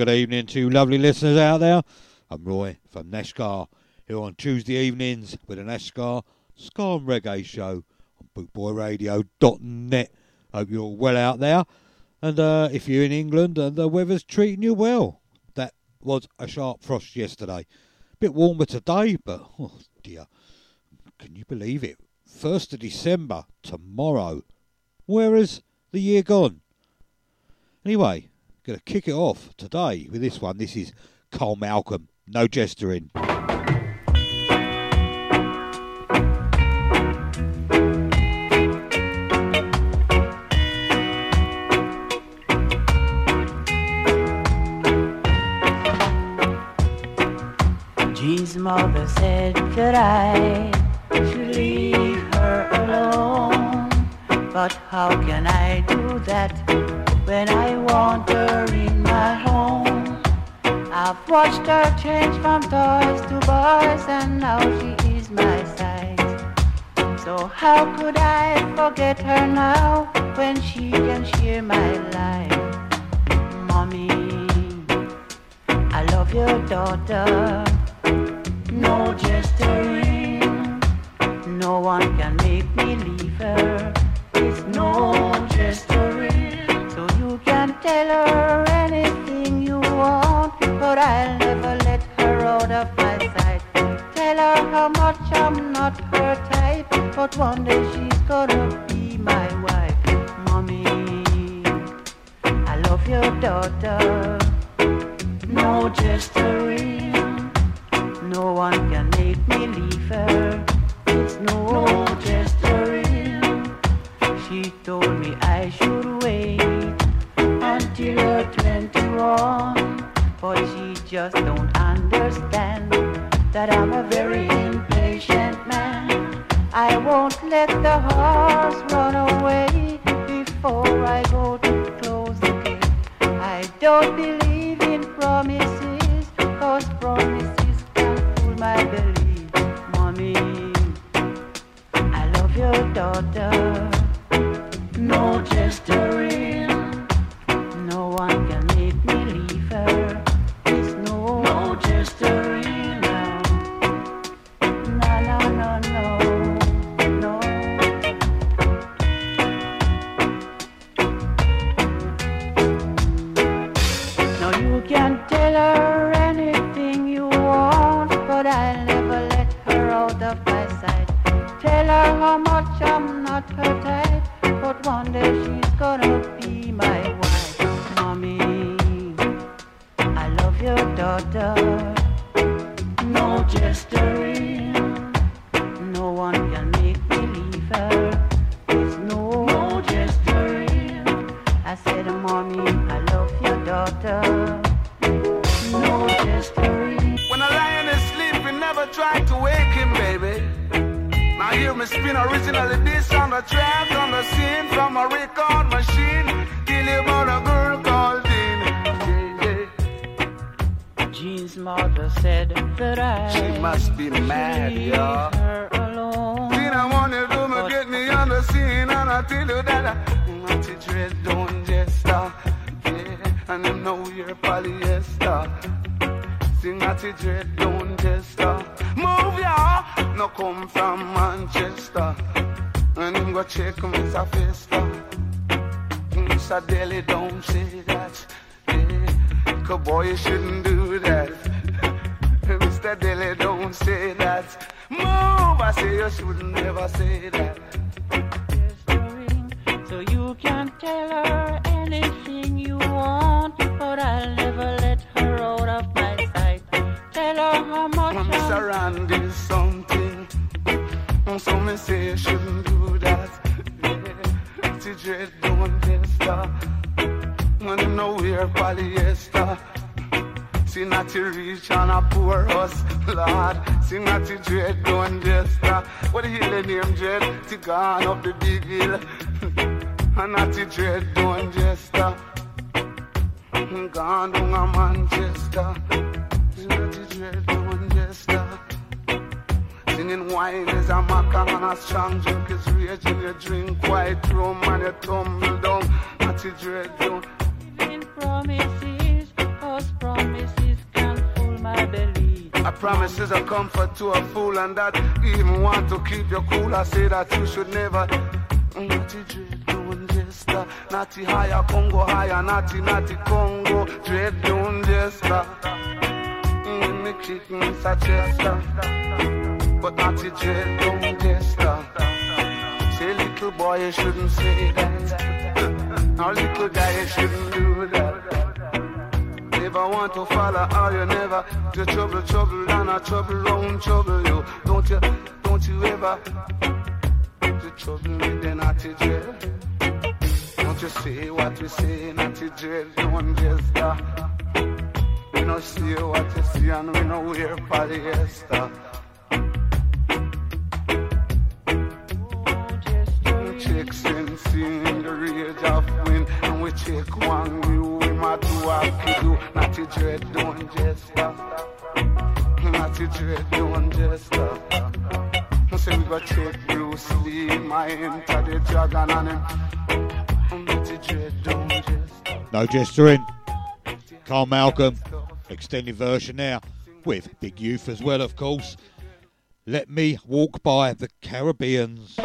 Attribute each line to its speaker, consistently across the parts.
Speaker 1: good evening to lovely listeners out there. I'm Roy from Neshgar here on Tuesday evenings with an Neshgar Ska and Reggae show on bootboyradio.net. Hope you're all well out there. And uh, if you're in England and the weather's treating you well, that was a sharp frost yesterday. Bit warmer today, but oh dear, can you believe it? 1st of December, tomorrow. Where has the year gone? Anyway, going to kick it off today with this one. This is Carl Malcolm, no jestering.
Speaker 2: Jean's mother said that I should leave her alone. But how can I do that when I want her in my home? I've watched her change from toys to boys and now she is my size. So how could I forget her now when she can share my life? Mommy, I love your daughter. No jestering, no one can make me leave her. It's no can tell her anything you want, but I'll never let her out of my sight. Tell her how much I'm not her type, but one day she's gonna be my wife. Mommy, I love your daughter. No jestering. No one can make me leave her. It's no, jestering. She told me I should 21. But she just don't understand that I'm a very impatient man. I won't let the horse run away before I go to close the gate. I don't believe in promises, cause promises can fool my belief. Mommy, I love your daughter. No jestering, I said that
Speaker 3: you should never. Natty drip, doing just that. Natty higher, Congo higher, natty, natty, Congo.
Speaker 1: Progesterin, Carl Malcolm, extended version now with Big Youth as well, of course. Let me walk by the Caribbeans.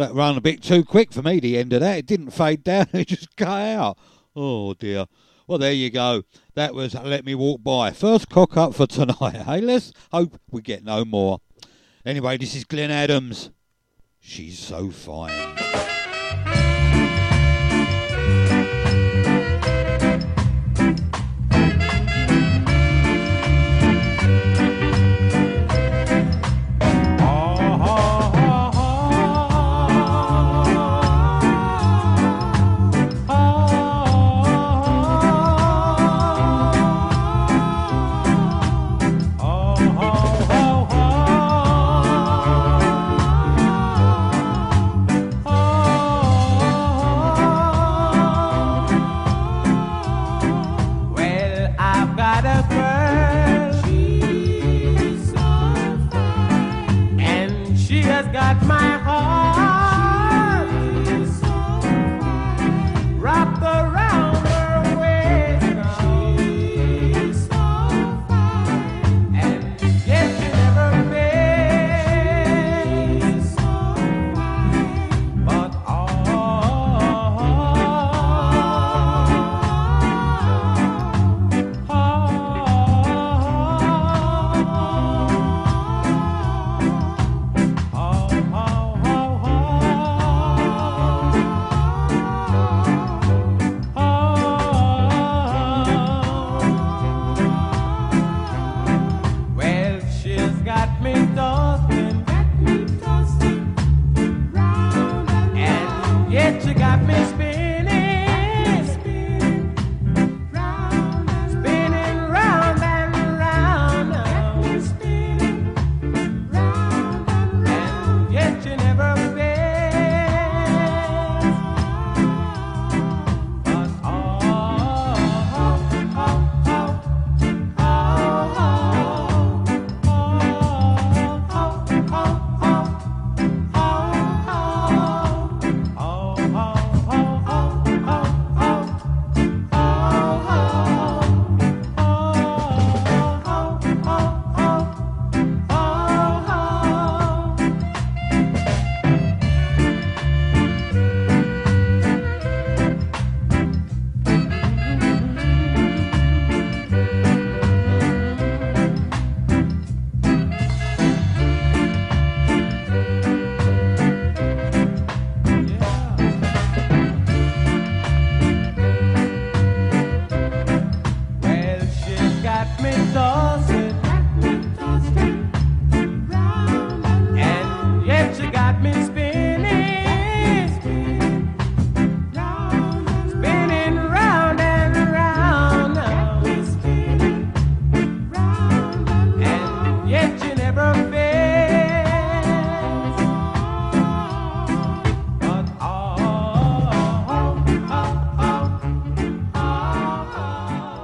Speaker 4: That ran a bit too quick for me, the end of that. It didn't fade down, it just cut out. Oh dear. Well, there you go. That was Let Me Walk By. First cock up for tonight. Hey, let's hope we get no more. Anyway, this is Glen Adams. She's so fine.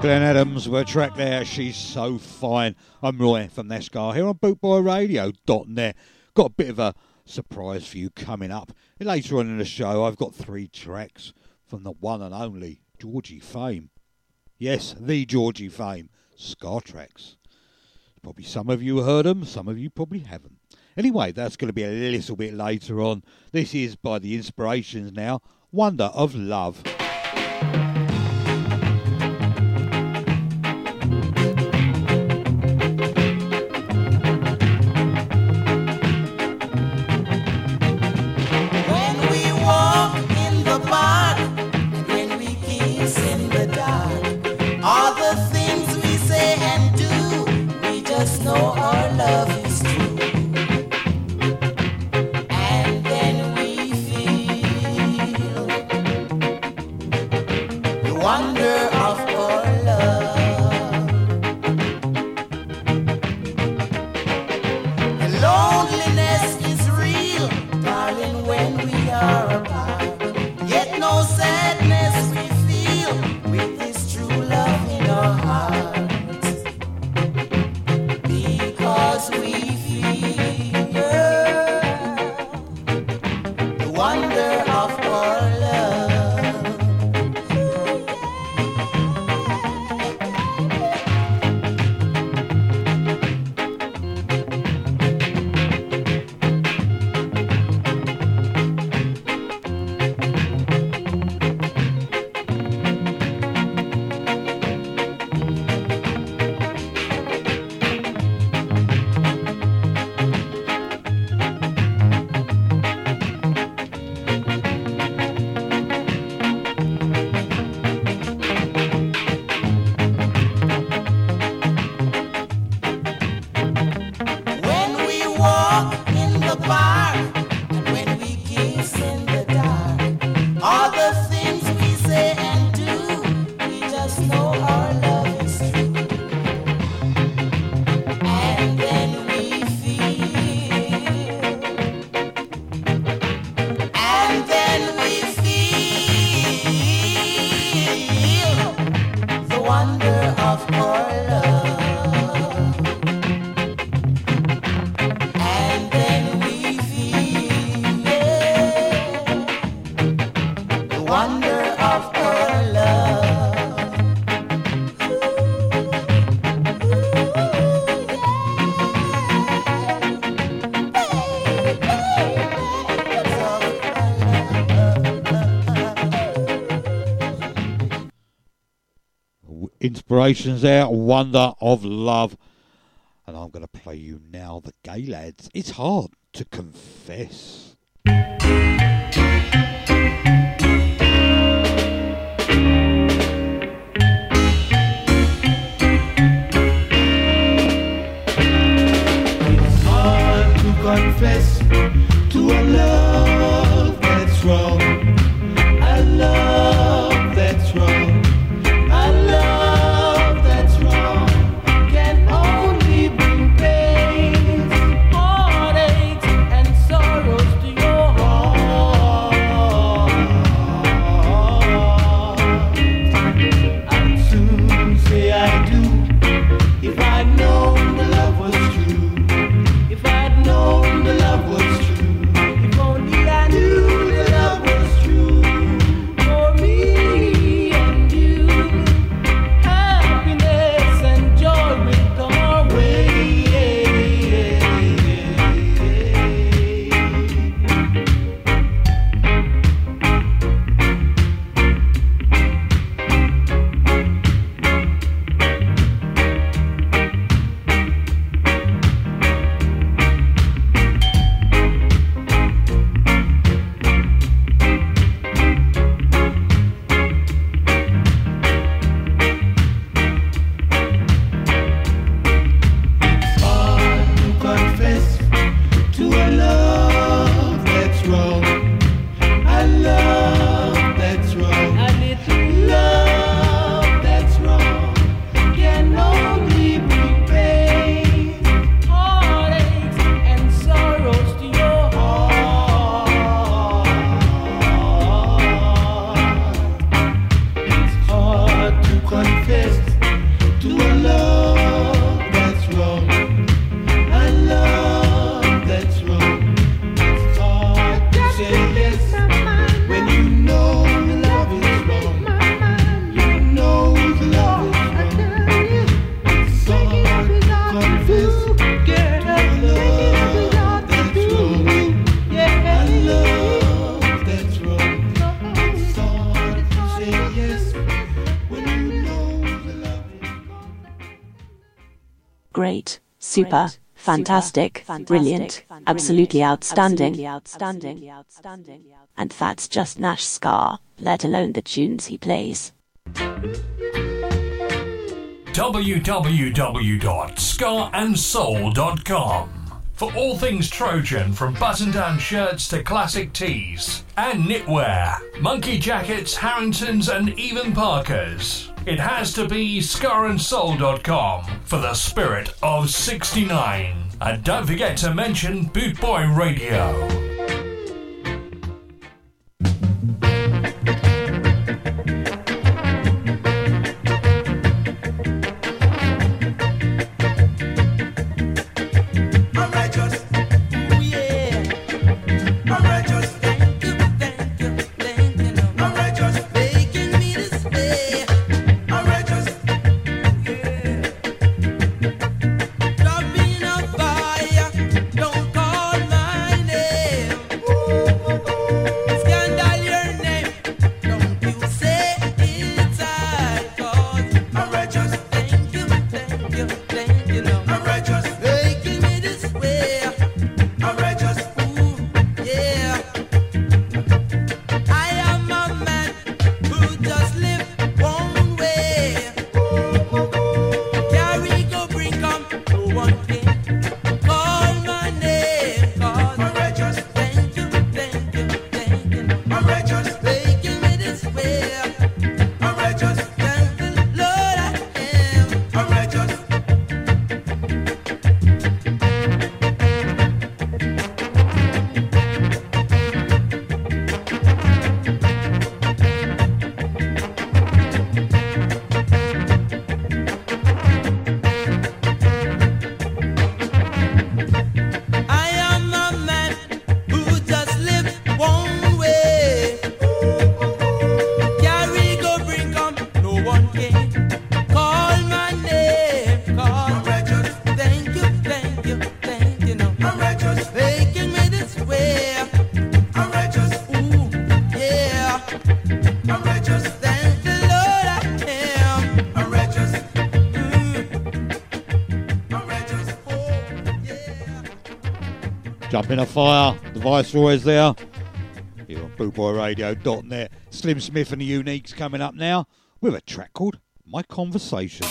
Speaker 4: Glen Adams, we're track there. She's so fine. I'm Roy from Nescar here on bootboyradio.net. Got a bit of a surprise for you coming up. Later on in the show, I've got three tracks from the one and only Georgie Fame. Yes, the Georgie Fame. Ska tracks. Probably some of you heard them, some of you probably haven't. Anyway, that's going to be a little bit later on. This is by the Inspirations now. Wonder of Love.
Speaker 5: Just know our
Speaker 6: inspirations there, Wonder of Love. And I'm going to play you now the Gaylads. It's hard.
Speaker 7: fantastic, brilliant, absolutely outstanding, outstanding, outstanding. And that's just Nash Scar, let alone the tunes he plays.
Speaker 8: www.scarandsoul.com for all things Trojan, from button down shirts to classic tees and knitwear, monkey jackets, Harringtons, and even Parkers it has to be scarandsoul.com for the spirit of 69. And don't forget to mention
Speaker 9: Boot Boy Radio.
Speaker 4: Jump in a fire. The Viceroy's there. Here on bootboyradio.net. Slim Smith and the Uniques coming up now with a track called My Conversation.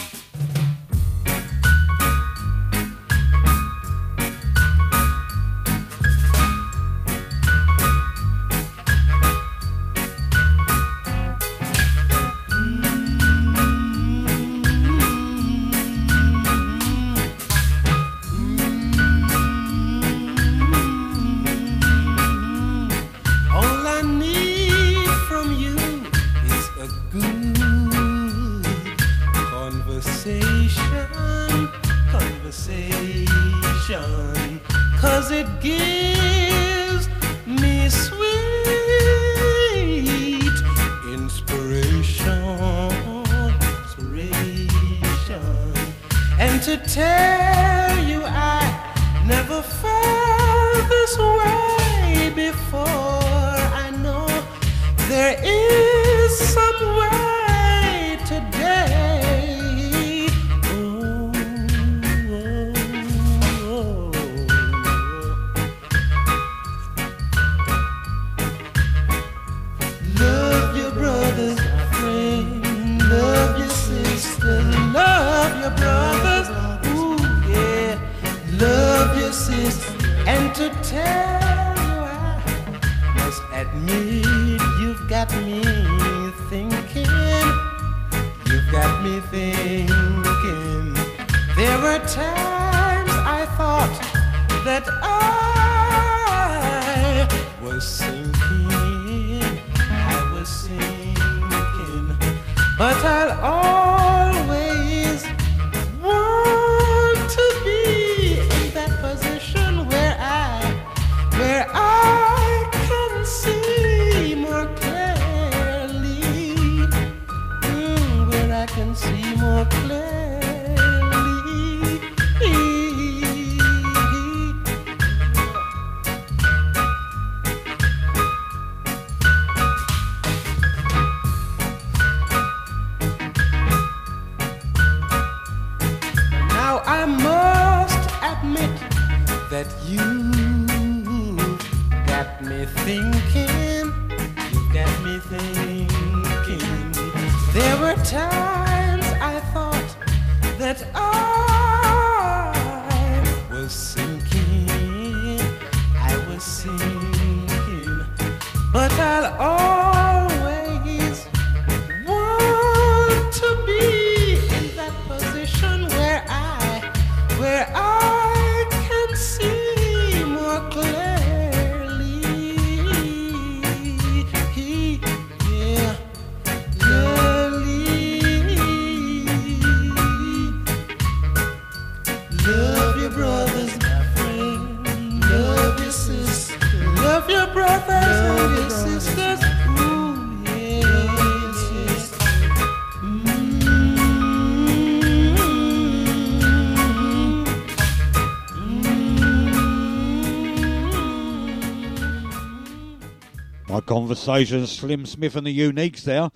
Speaker 10: Conversation,
Speaker 4: Slim Smith and the Uniques there.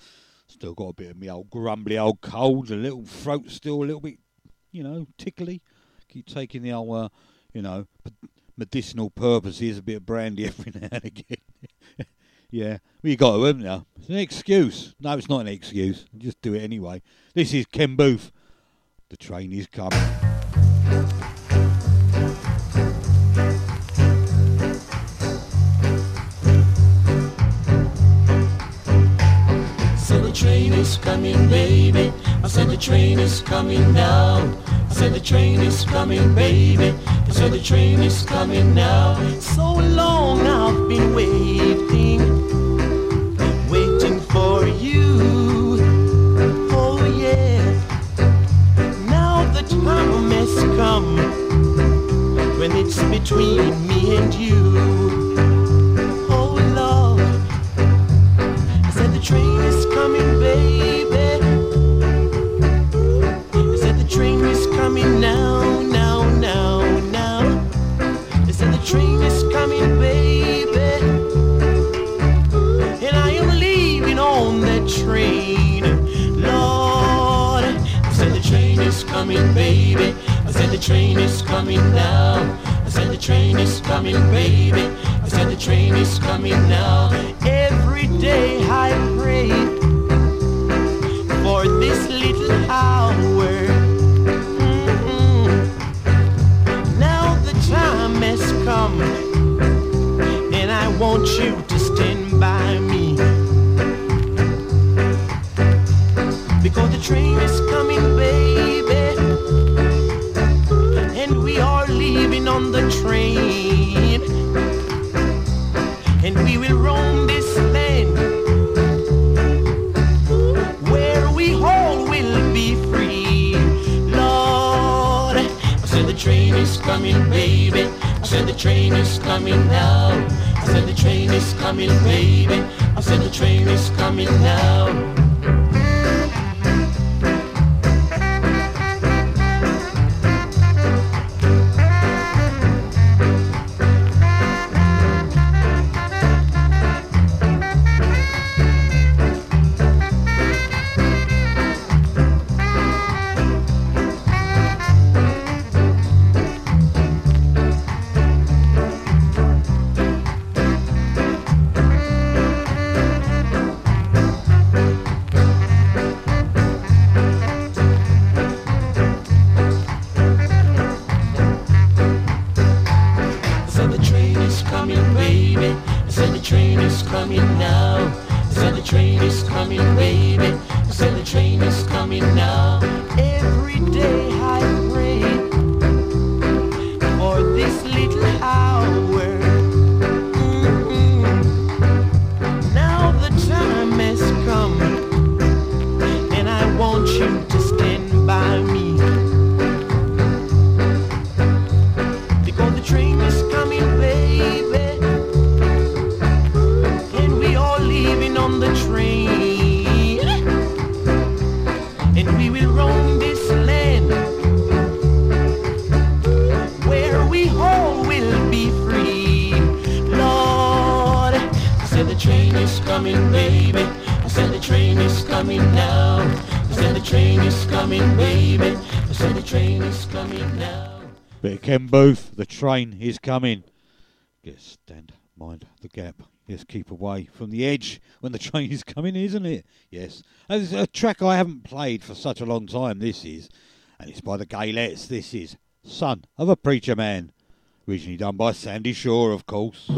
Speaker 4: Still got a bit of me old grumbly old cold, a little throat still a little bit, you know, tickly. Keep taking the old, uh, you know, medicinal purposes, a bit of brandy every now and again. yeah, you got to, haven't you? It's an excuse. No, it's not an excuse. Just do it anyway. This is Ken Boothe. The train is coming.
Speaker 11: Train is coming, baby. I said the train is coming now. I said the train is coming, baby. I said the train is coming now.
Speaker 10: So long I've been waiting, waiting for you. Oh yeah. Now the time has come when it's between me and you. Coming, baby. I said the train is coming now. I
Speaker 11: said the train is coming, baby. I said the train is coming now.
Speaker 12: Every day I pray for this little hour. Mm-mm. Now the time has come, and I want you to stand by me. Because the train is coming, train, and we will roam this land where we all will be free. Lord,
Speaker 10: I said the train is coming, baby. I said the train is coming now. I said the train is coming, baby. I said the train is coming now.
Speaker 13: Booth, the train is coming. Just stand, mind the gap. Yes, keep away from the edge when the train is coming, isn't it? Yes. It's a track I haven't played for such a long time, this is. And it's by the Gaylettes. This is Son of a Preacher Man. Originally done by Sandie Shaw, of course.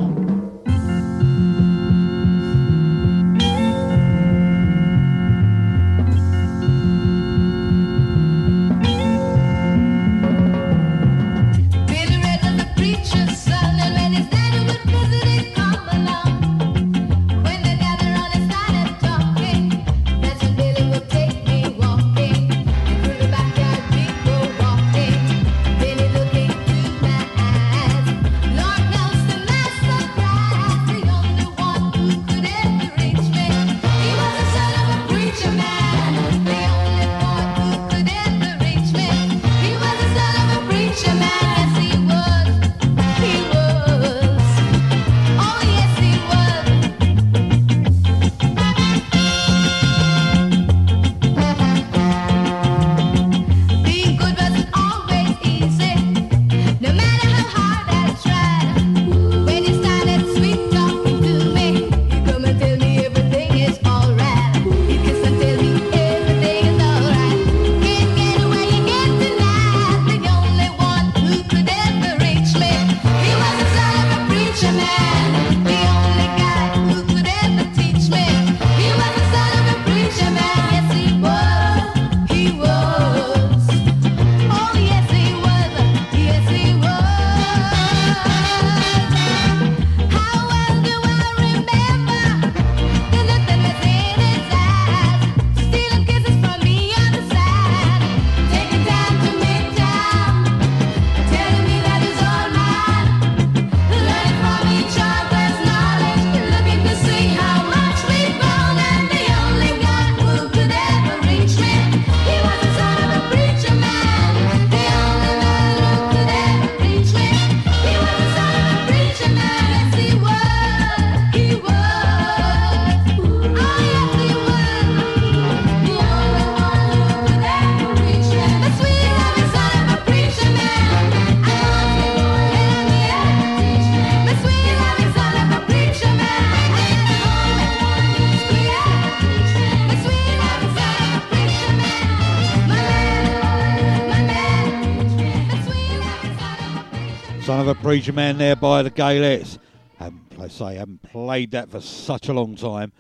Speaker 14: Fraser man there by the Gaylads. I say I haven't played that for such a long time.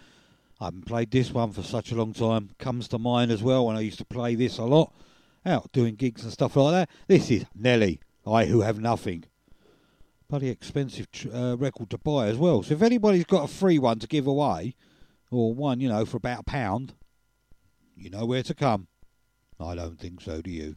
Speaker 14: I haven't played this one for such a long time. Comes to mind as well when I used to play this a lot, out doing gigs and stuff like that. This is Nelly, I Who Have Nothing. Bloody expensive uh, record to buy as well. So if anybody's got a free one to give away, or one, you know, for about a pound, you know where to come. I don't think so, do you?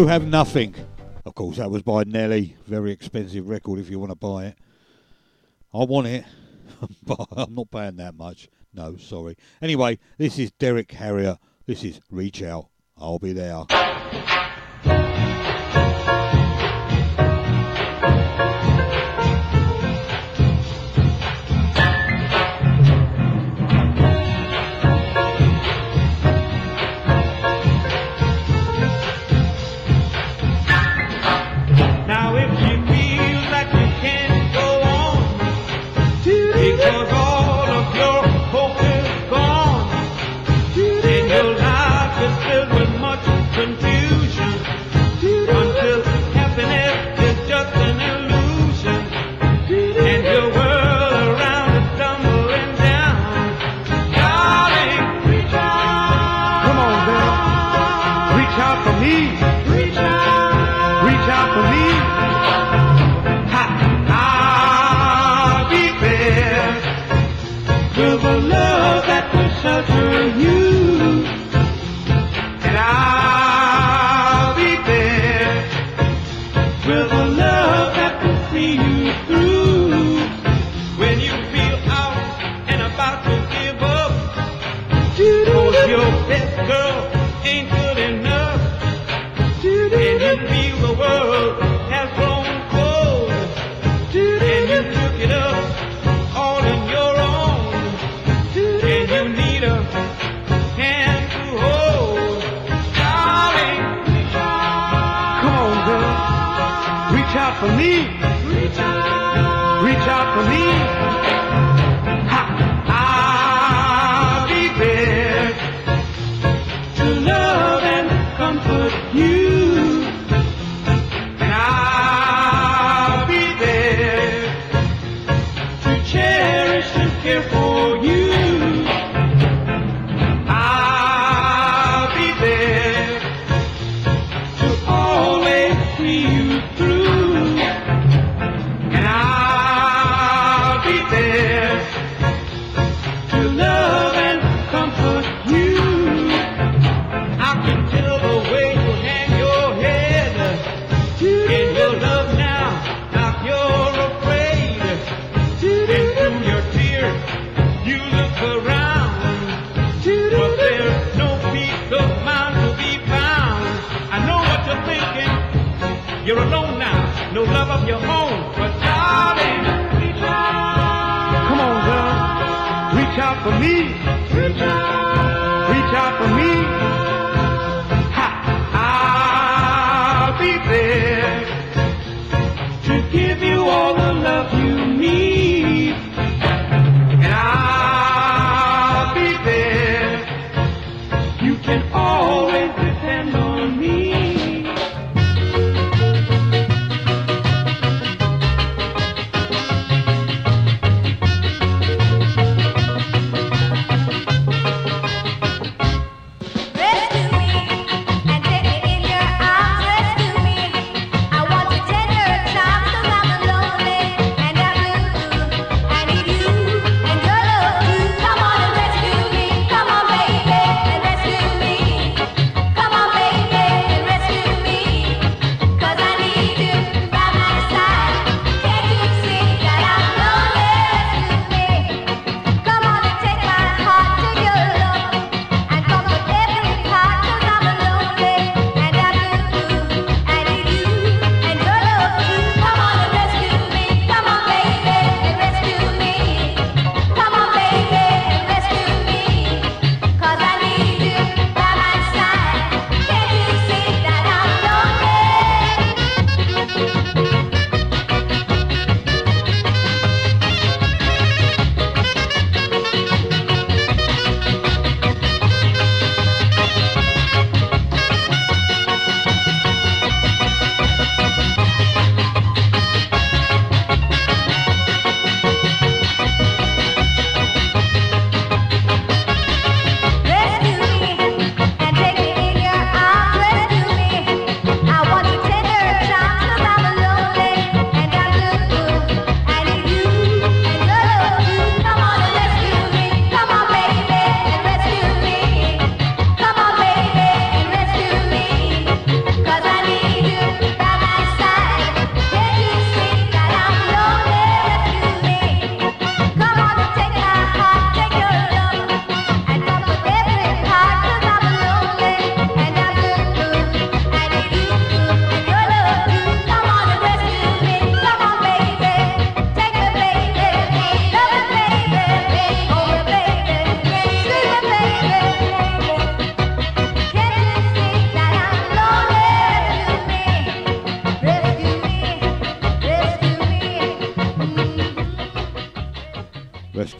Speaker 1: who have nothing. Of
Speaker 14: course, that was by Nelly. Very expensive record if you want to buy it. I want it, but I'm not paying that much. No, sorry. Anyway, this is Derrick Harriott. This is Reach Out. I'll be there.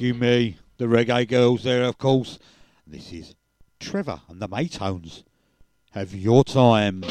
Speaker 1: Rescue Me,
Speaker 6: the Reggae Girls there, of course. This is Trevor and the Maytones. Have your time.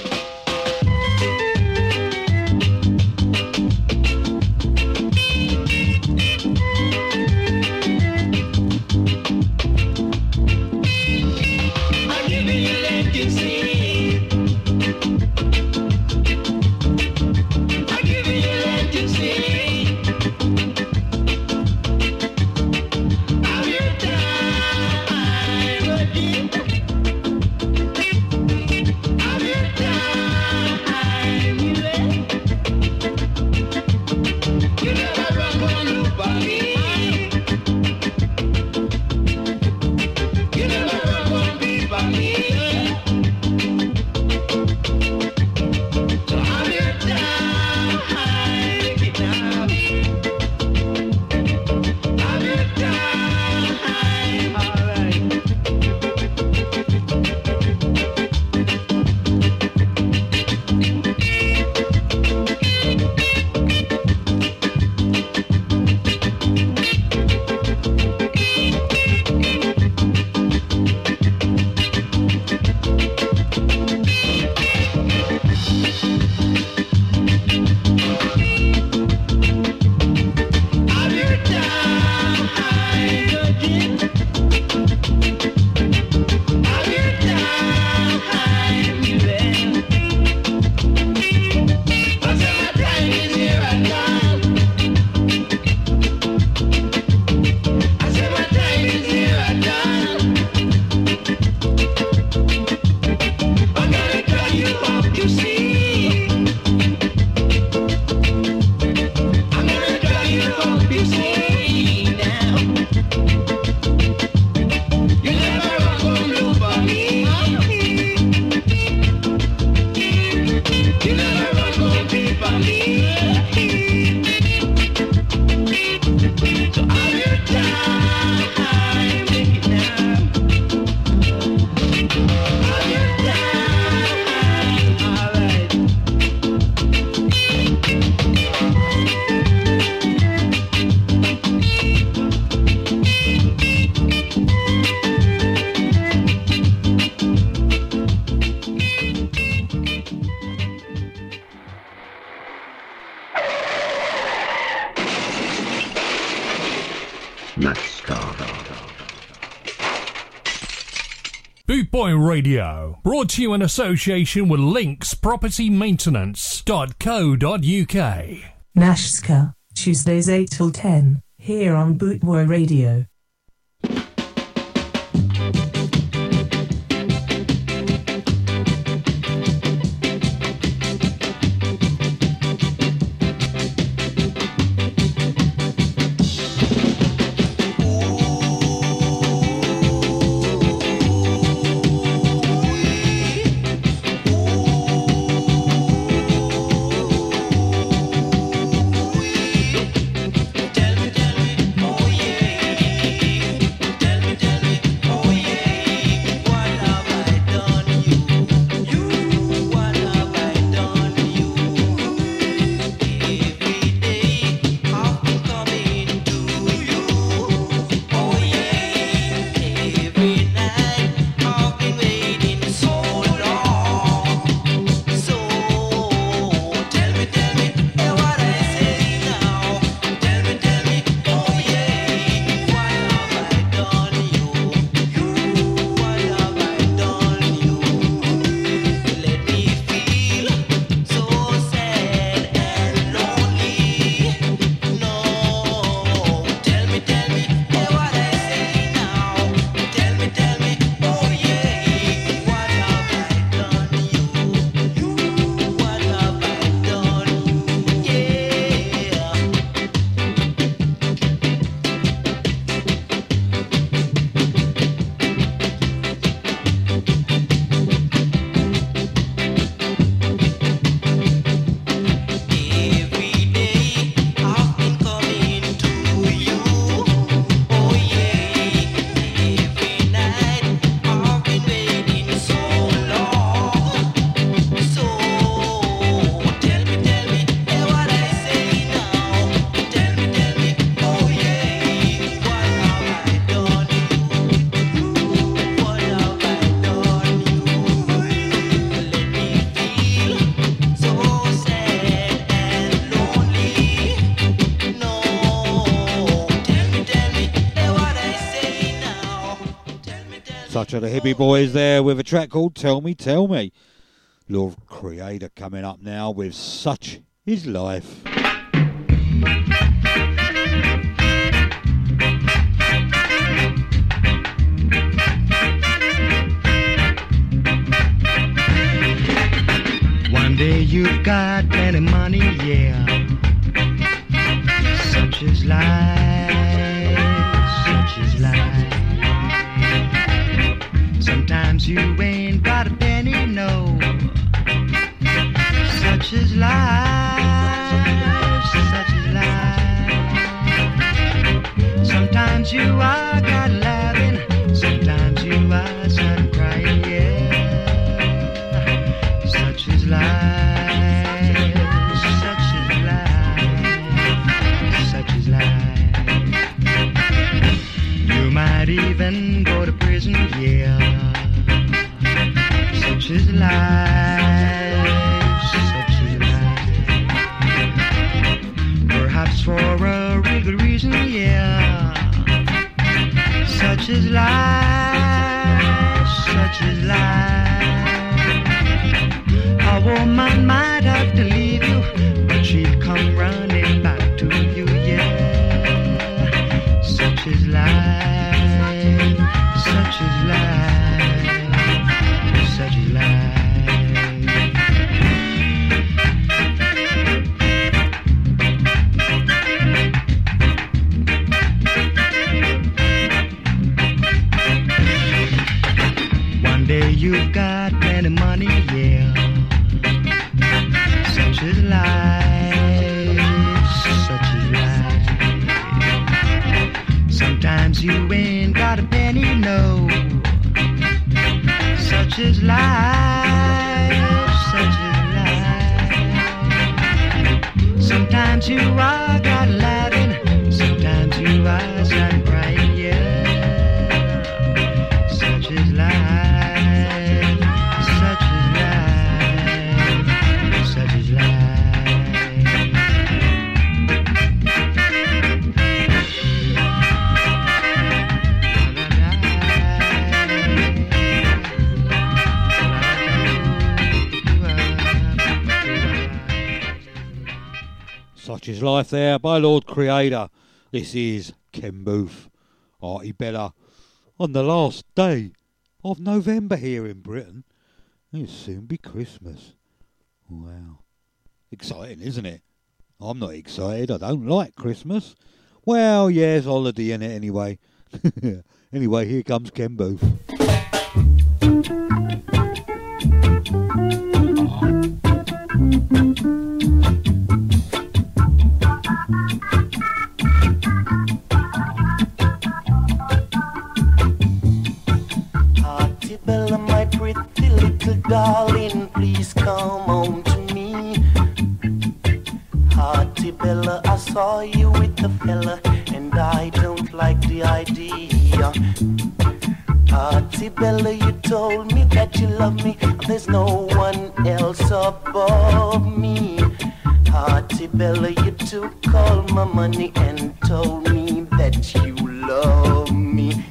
Speaker 8: Radio. Brought to you in association with Links Property Maintenance.co.uk.
Speaker 5: Nashska, Tuesdays 8 till 10, here on Bootboy Radio.
Speaker 1: Are the hippie boys there with a track called Tell Me, Tell Me. Lord Creator coming up now with Such is Life.
Speaker 15: Got plenty money, yeah. Such is life, such is life. Sometimes you ain't got a penny, no. Such is life, such is life. Sometimes you are got laughing, sometimes you are sad Such is life
Speaker 1: there by Lord Creator. This is Ken Boothe, oh, Artibella, on the last day of November here in Britain. It'll soon be Christmas. Wow. Exciting, isn't it? I'm not excited. I don't like Christmas. Well, yeah, there's holiday in it anyway. anyway, here comes Ken
Speaker 10: Boothe. Little darling, please come home to me. Hearty Bella, I saw you with the fella, and I don't like the idea. Hearty Bella, you told me that you love me, there's no one else above me. Hearty Bella, you took all my money and told me that you love me.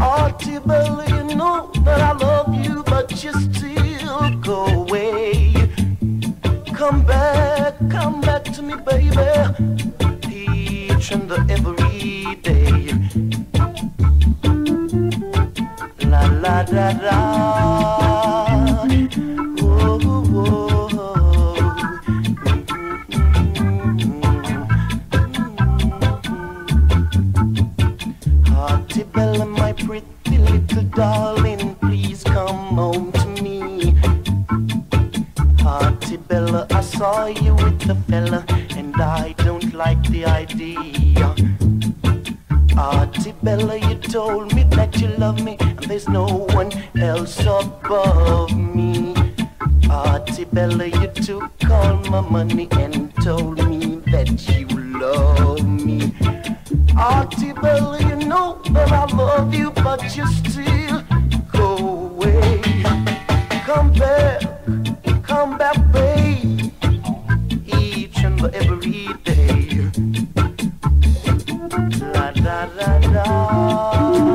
Speaker 10: Auntie Bella, you know that I love but you still go away. Come back, come back to me, baby. Each and every day. La la da da. Whoa, whoa. Bella, my pretty little darling, I saw you with the fella, and I don't like the idea. Hearty Bella, you told me that you love me, and there's no one else above me. Hearty Bella, you took all my money and told me that you love me. Auntie Bella, you know that I love you, but you still go away. Come back, come back, babe, and every day. La la la la, la.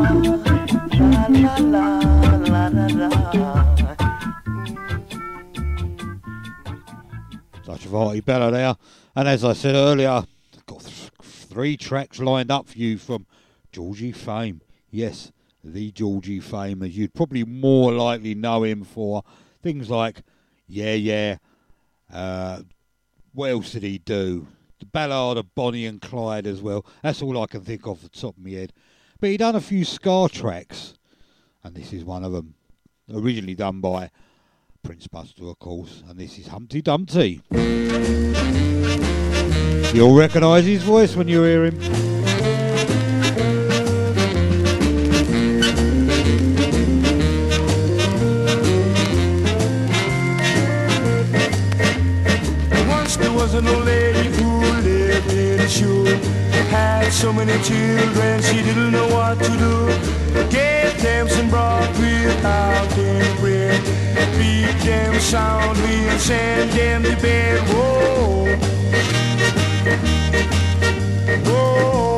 Speaker 1: Such a Artibella there. And as I said earlier, got th- three tracks lined up for you from Georgie Fame. Yes, the Georgie Fame, as you'd probably more likely know him for things like Yeah Yeah, uh, what else did he do? The Ballad of Bonnie and Clyde as well. That's all I can think of the top of my head. But he done a few ska tracks, and this is one of them. Originally done by Prince Buster, of course, and this is Humpty Dumpty. You'll recognise his voice when you hear him.
Speaker 16: So many children, she didn't know what to do. Gave them some broth without any bread. Feed them soundly and send them to bed. Whoa. Whoa.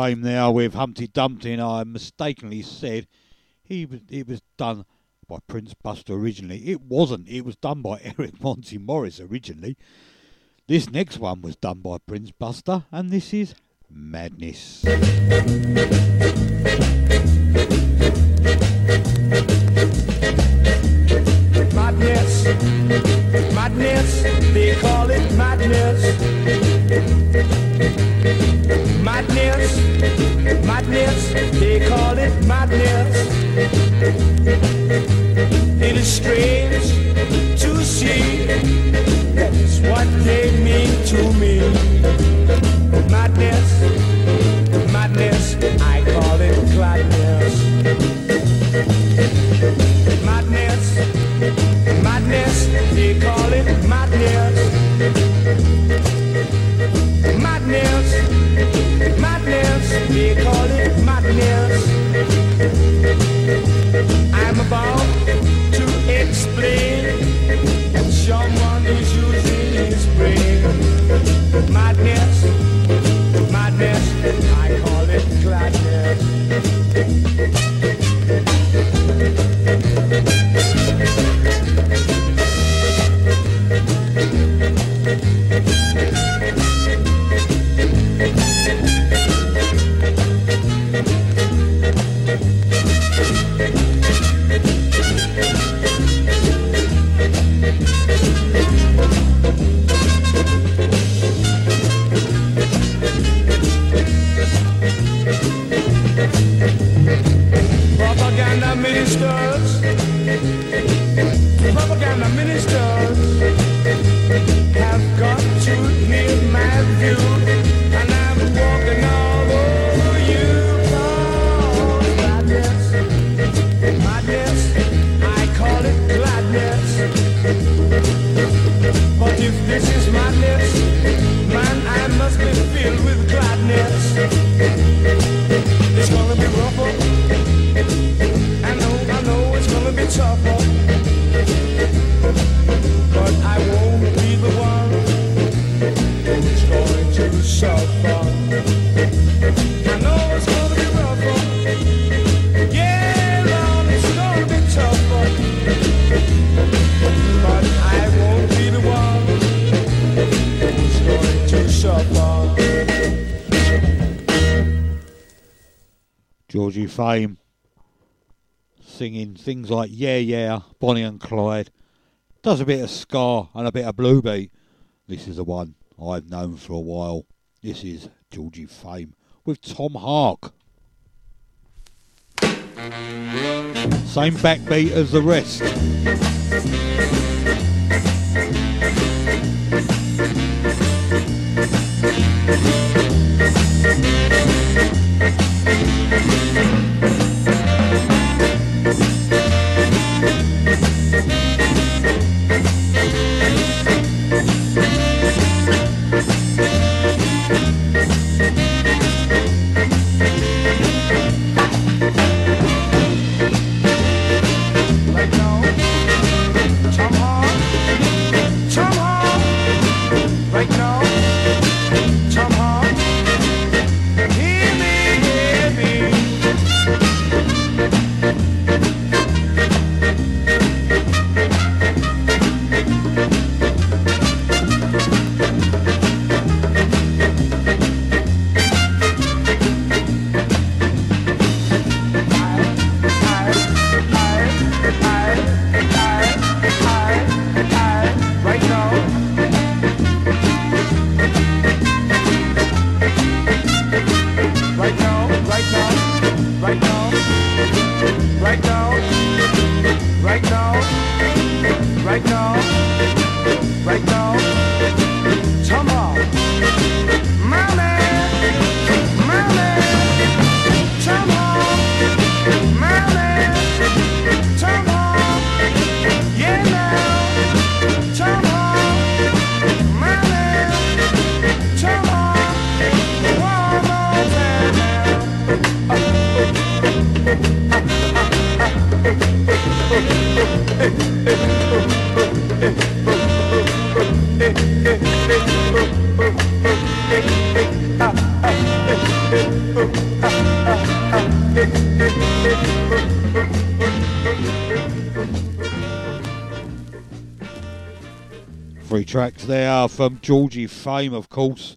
Speaker 1: Fame there with Humpty Dumpty, and I mistakenly said he was, it was done by Prince Buster originally. It wasn't. It was done by Eric Monty Morris originally. This next one was done by Prince Buster, and this is. Madness,
Speaker 16: they call it madness. It is strange to see that's what they mean to me. Madness, madness, I call it gladness. Madness, madness, they call it madness. Madness, madness, they call it madness.
Speaker 1: Fame singing things like Yeah Yeah, Bonnie and Clyde. Does a bit of ska and a bit of bluebeat. This is the one I've known for a while. This is Georgie Fame with Tom Hark. Same backbeat as the rest.
Speaker 16: Right
Speaker 5: Three tracks are from Georgie Fame, of course,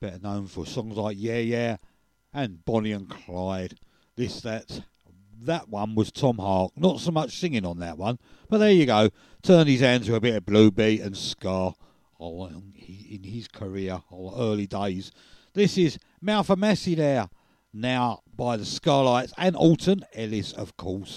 Speaker 5: better known for songs like Yeah Yeah and Bonnie and Clyde. This, that, that one was Tom Hark. Not so much singing on that one, but there you go. Turn his hand to a bit of Bluebeat and Ska oh, in his career or early days. This is Malfa Messi there, now by the Skatalites and Alton Ellis, of course.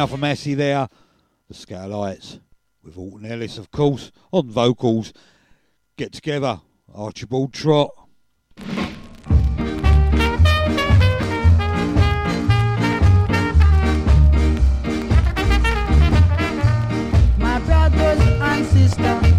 Speaker 5: Alpha Massey there. The Skatalites, with Alton Ellis, of course, on vocals. Get together, Archibald Trot.
Speaker 17: My brothers and sisters.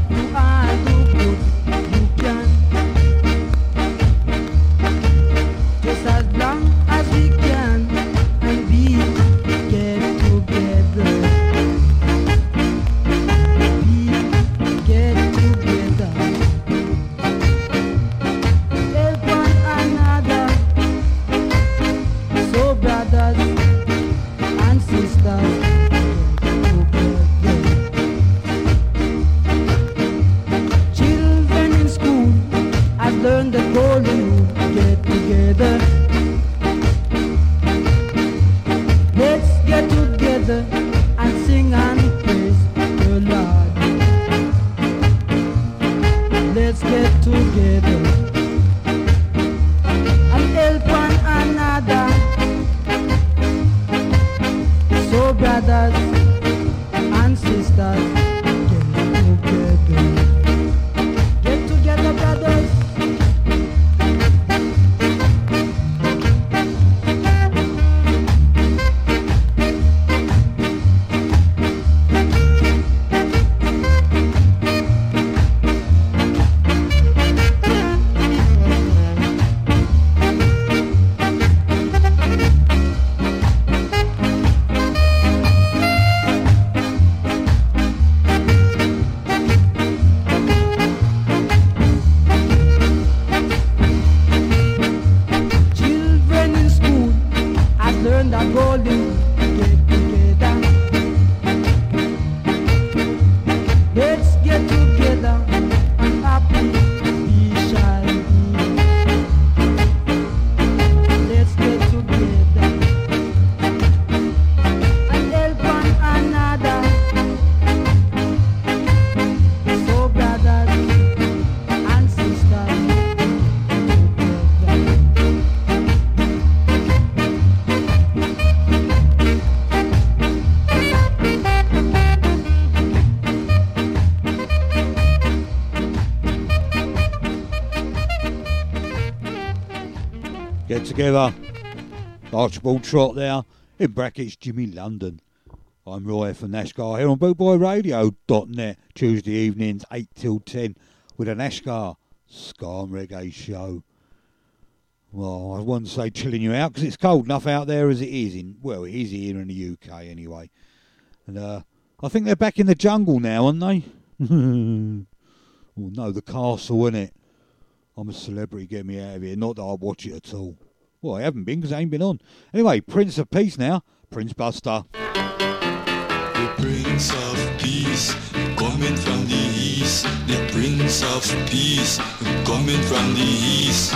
Speaker 17: Together.
Speaker 1: Archibald Trot there, in brackets Jimmy London. I'm Roy from Nashgar here on bootboyradio.net, Tuesday evenings 8 till 10 with an Ashgar Ska and Reggae show. Well, I wouldn't say chilling you out because it's cold enough out there as it is in, well, it is here in the UK anyway. And uh, I think they're back in the jungle now, aren't they? well, no, the castle, innit? I'm a celebrity, get me out of here. Not that I watch it at all. Well, I haven't been because I ain't been on. Anyway, Prince of Peace now, Prince Buster.
Speaker 18: The Prince of Peace coming from the east. The Prince of Peace coming from the east.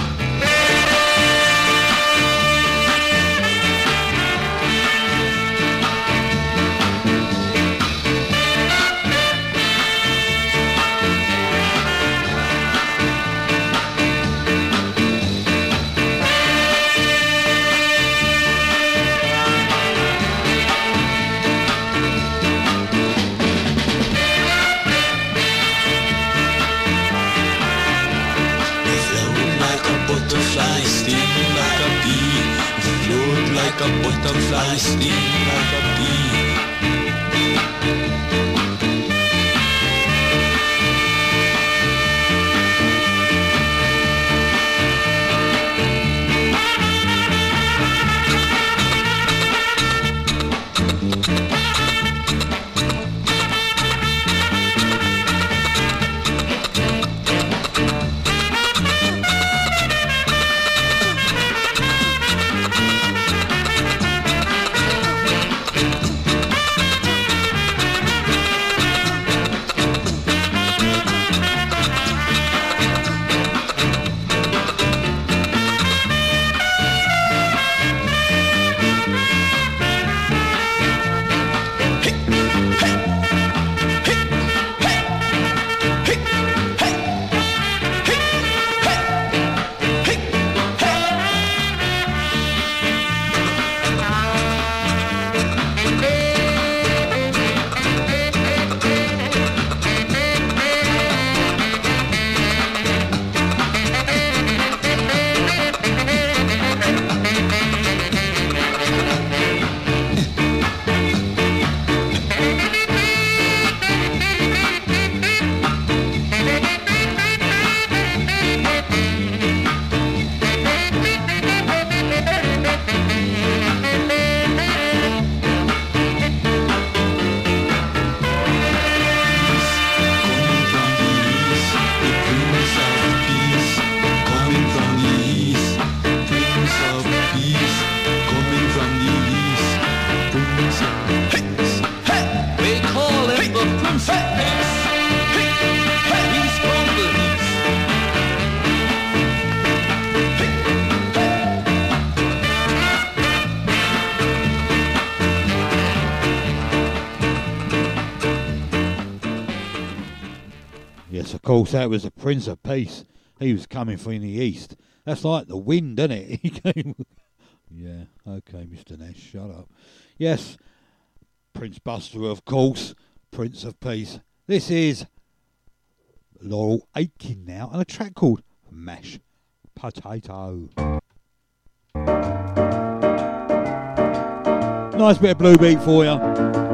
Speaker 18: Like
Speaker 1: course, that was the Prince of Peace. He was coming from the east. That's like the wind, isn't it? He came. yeah, okay, Mr. Nash, shut up. Yes, Prince Buster, of course, Prince of Peace. This is Laurel Aitken now, and a track called Mash Potato. Nice bit of blue beat for you.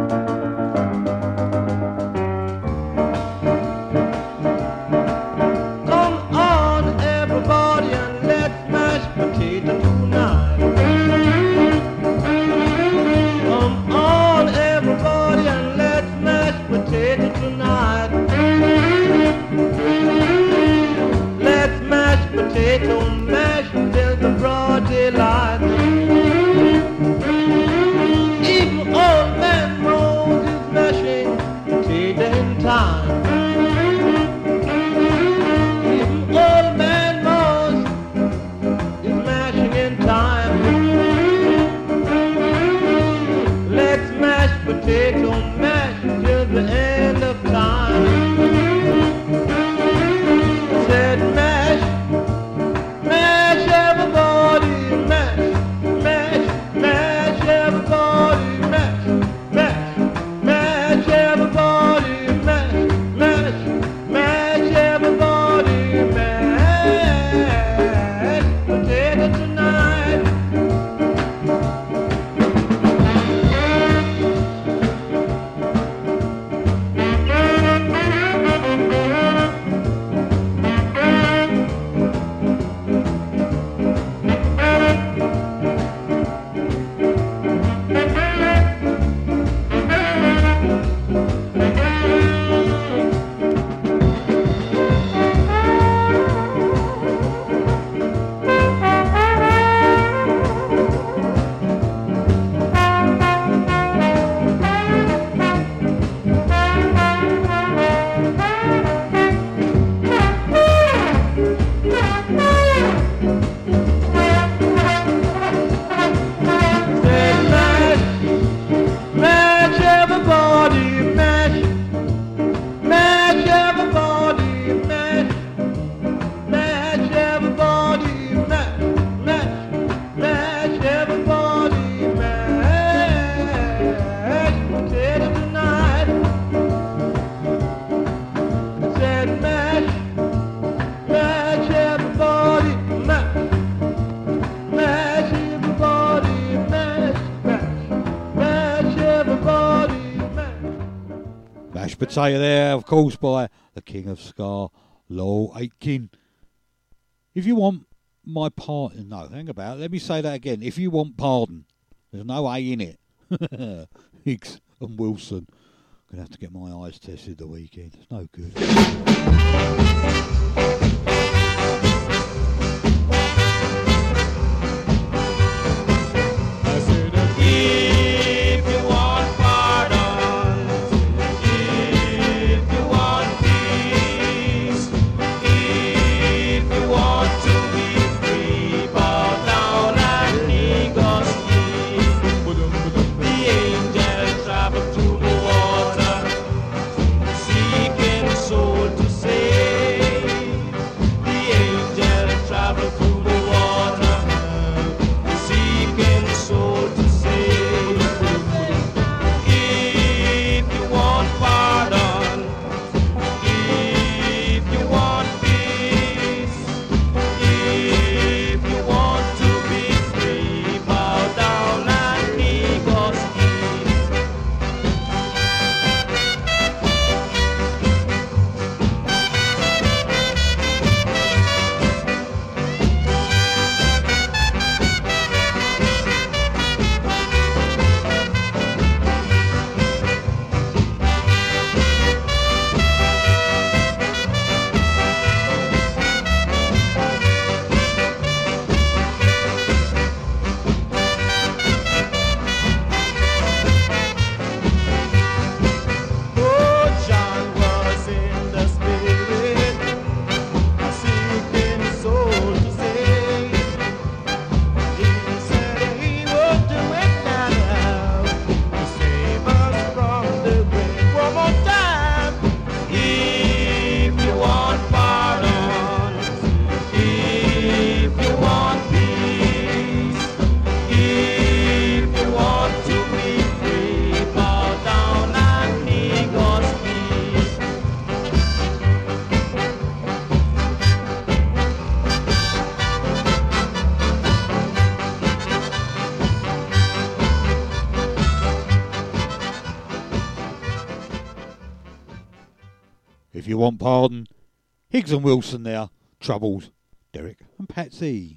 Speaker 19: There, of course, by the King of Ska, Laurel Aitken. If you want my pardon, no, think about it. Let me say that again. If you want pardon, there's no A in it. Higgs and Wilson. Gonna have to get my eyes tested the weekend. It's no good.
Speaker 1: want pardon.
Speaker 19: Higgs and Wilson there. Troubles. Derrick and Patsy.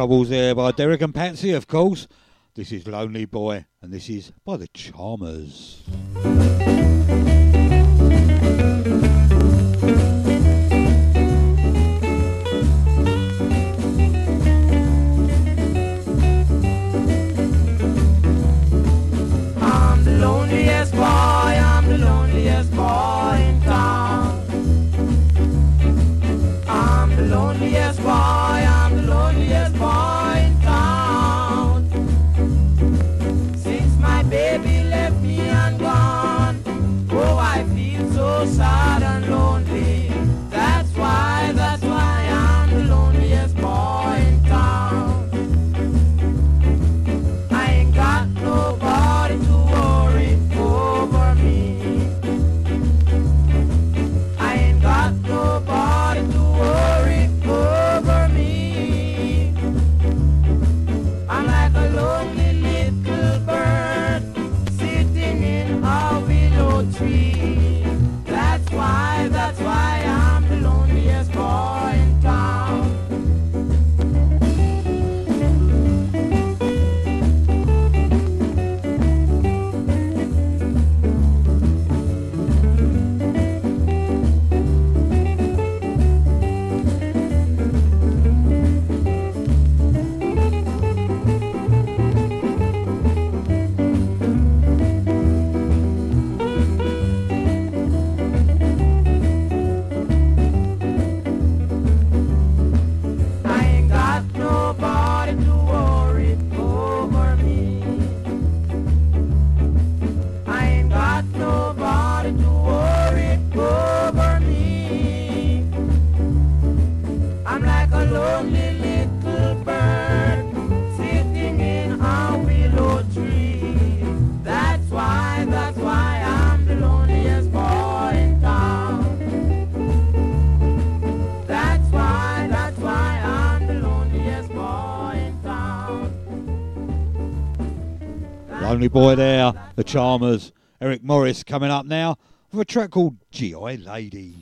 Speaker 20: troubles
Speaker 21: there by Derrick and Patsy, of course. This is Lonely Boy, and this is by the Charmers.
Speaker 1: boy
Speaker 21: there, the Charmers, Eric Morris coming up now with a track called GI Lady.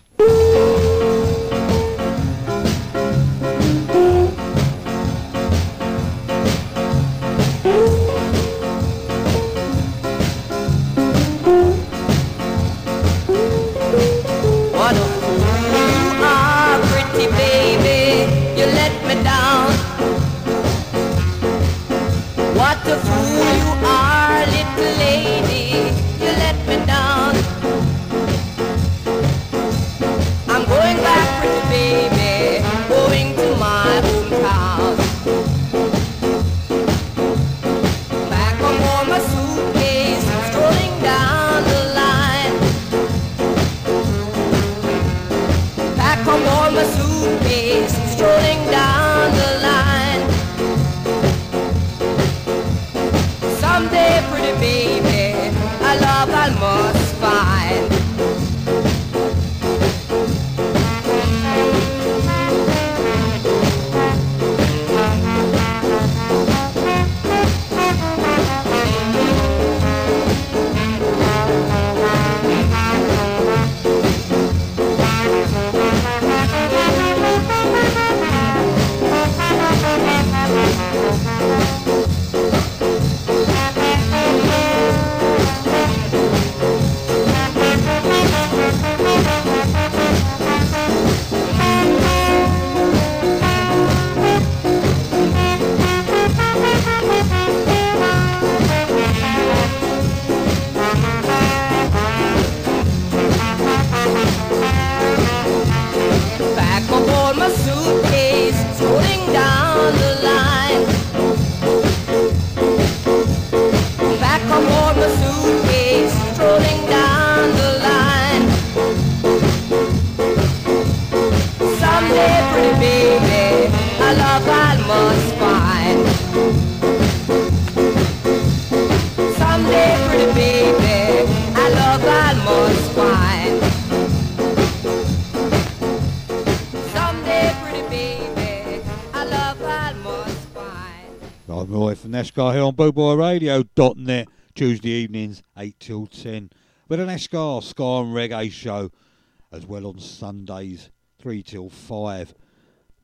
Speaker 21: bootboyradio.net Tuesday evenings, 8 till 10, with an Escar Sky and Reggae show, as well on Sundays, 3 till 5,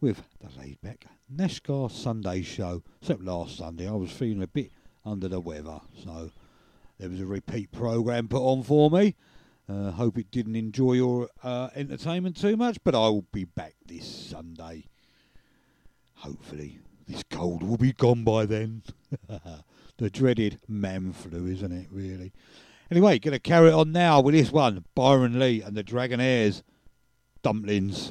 Speaker 1: with the laid back NASCAR Sunday show. Except last Sunday, I was feeling a bit under the weather, so there was a repeat program put on for me. Uh, hope it didn't enjoy your uh, entertainment too much, but I will be back this Sunday. Hopefully, this cold will be gone by then. the dreaded man flu, isn't it, really? Anyway, going to carry on now with this one Byron Lee and the Dragonaires Dumplings.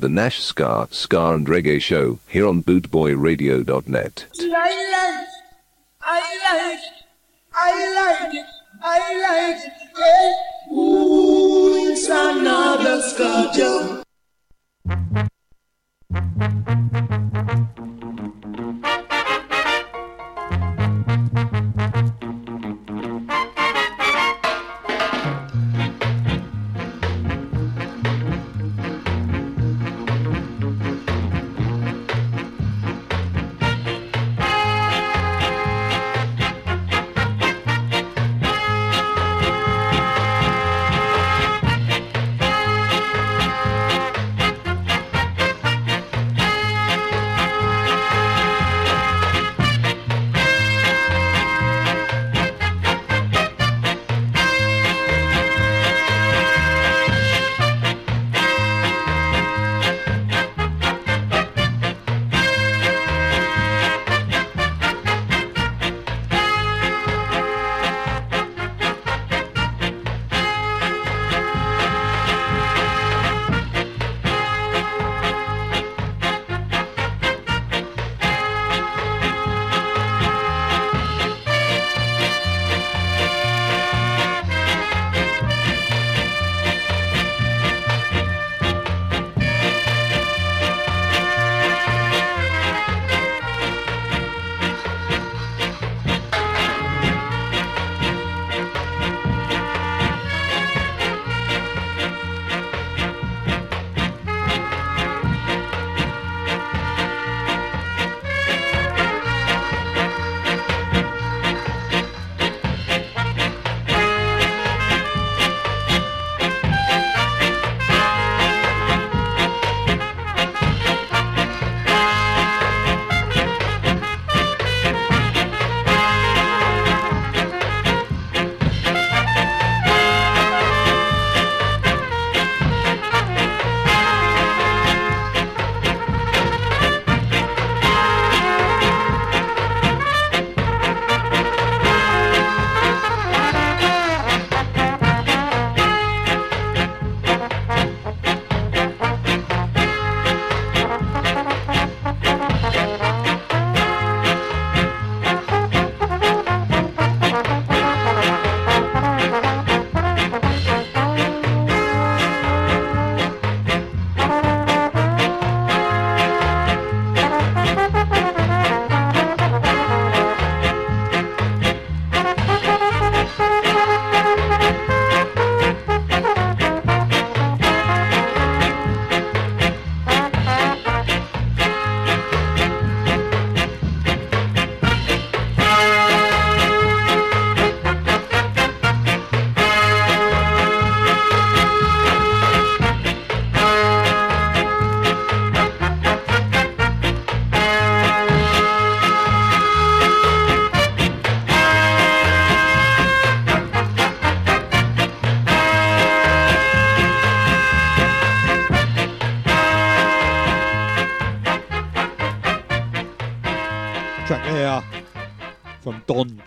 Speaker 22: The Nash Ska, Ska and Reggae Show, here on bootboyradio.net.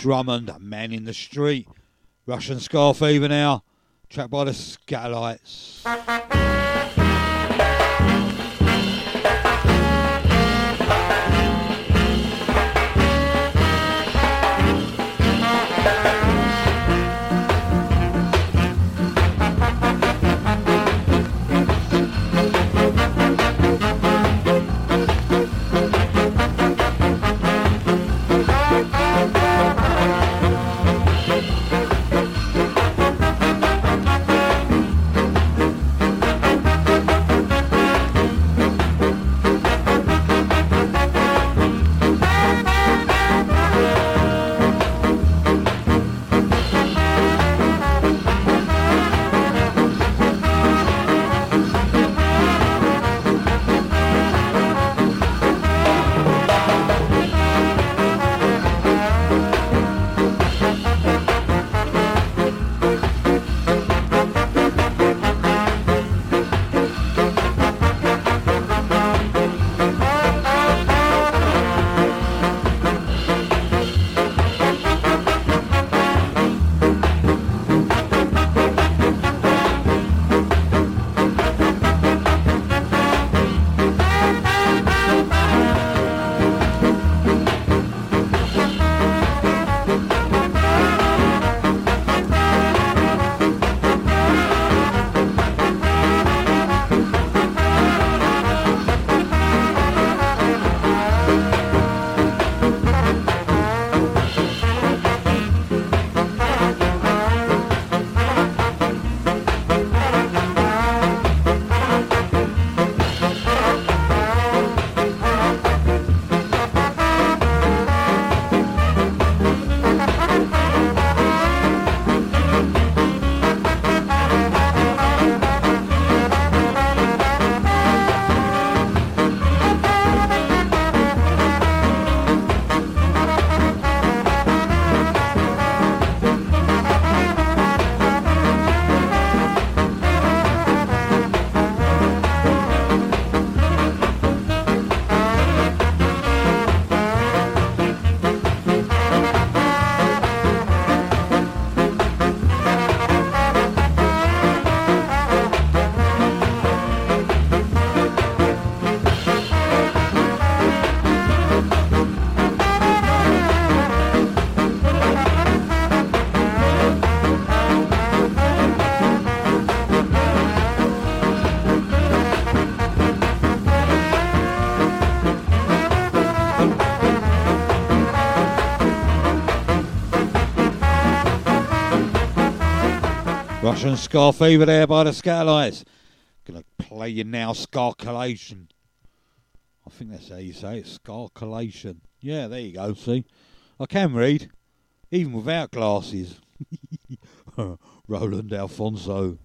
Speaker 1: Drummond, Man in the Street. Russian Ska Fever now. Track by the Skatalites. Russian Ska Fever there by the Skatalites. Gonna play you now, Skaculation. I think that's how you say it, Skaculation. Yeah, there you go, see? I can read, even without glasses. Roland
Speaker 23: Alphonso.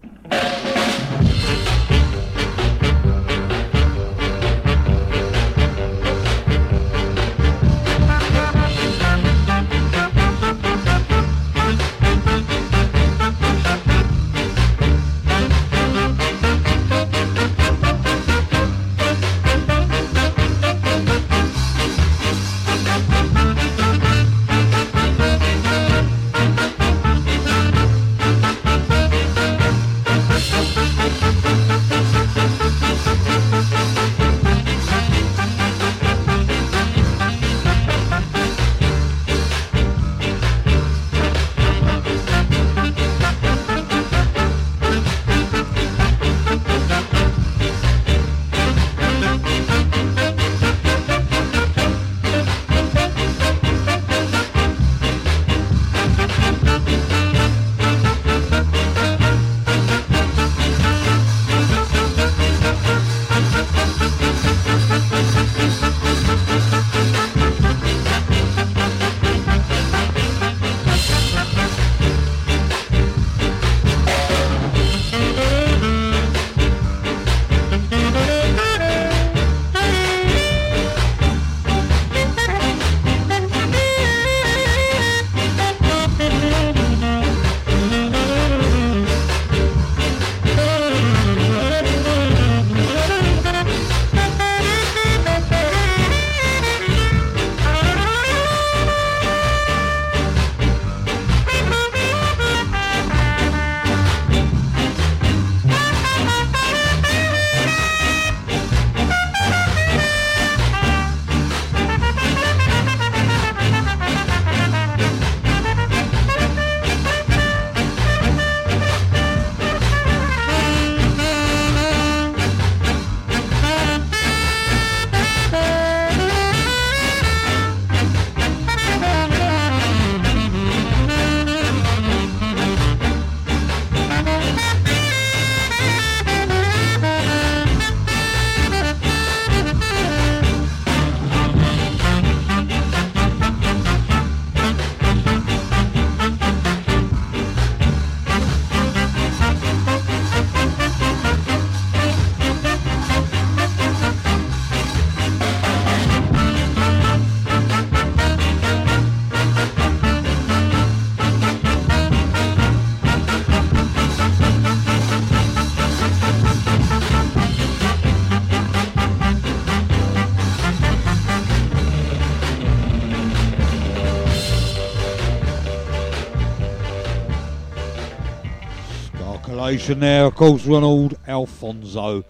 Speaker 1: Combination there, of course, Ronald Alphonso.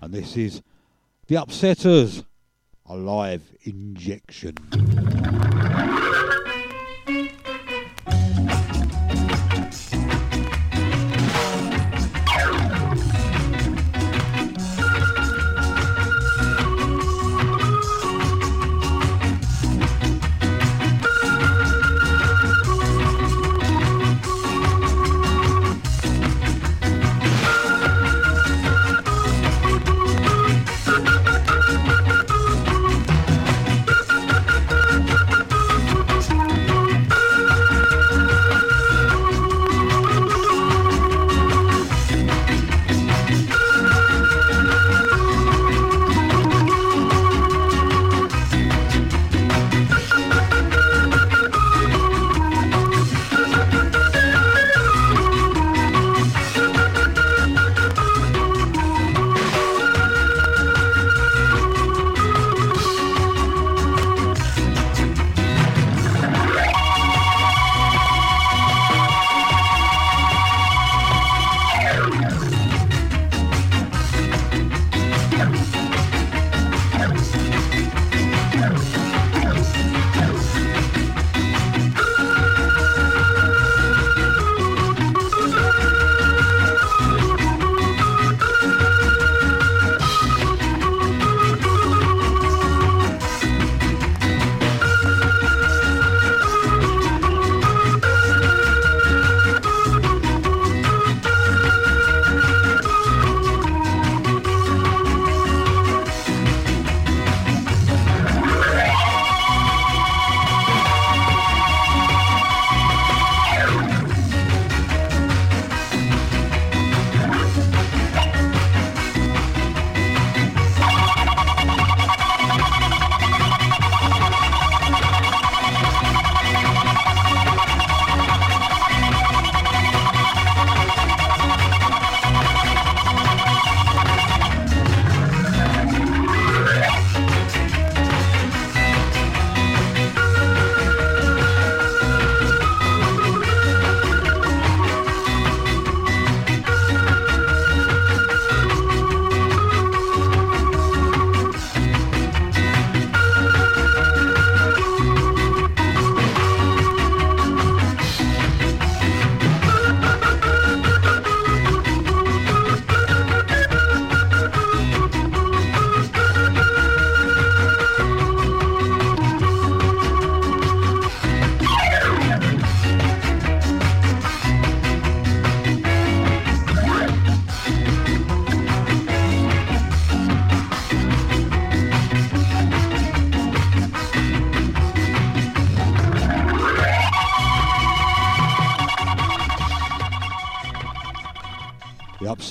Speaker 1: And this is The Upsetters, a live injection.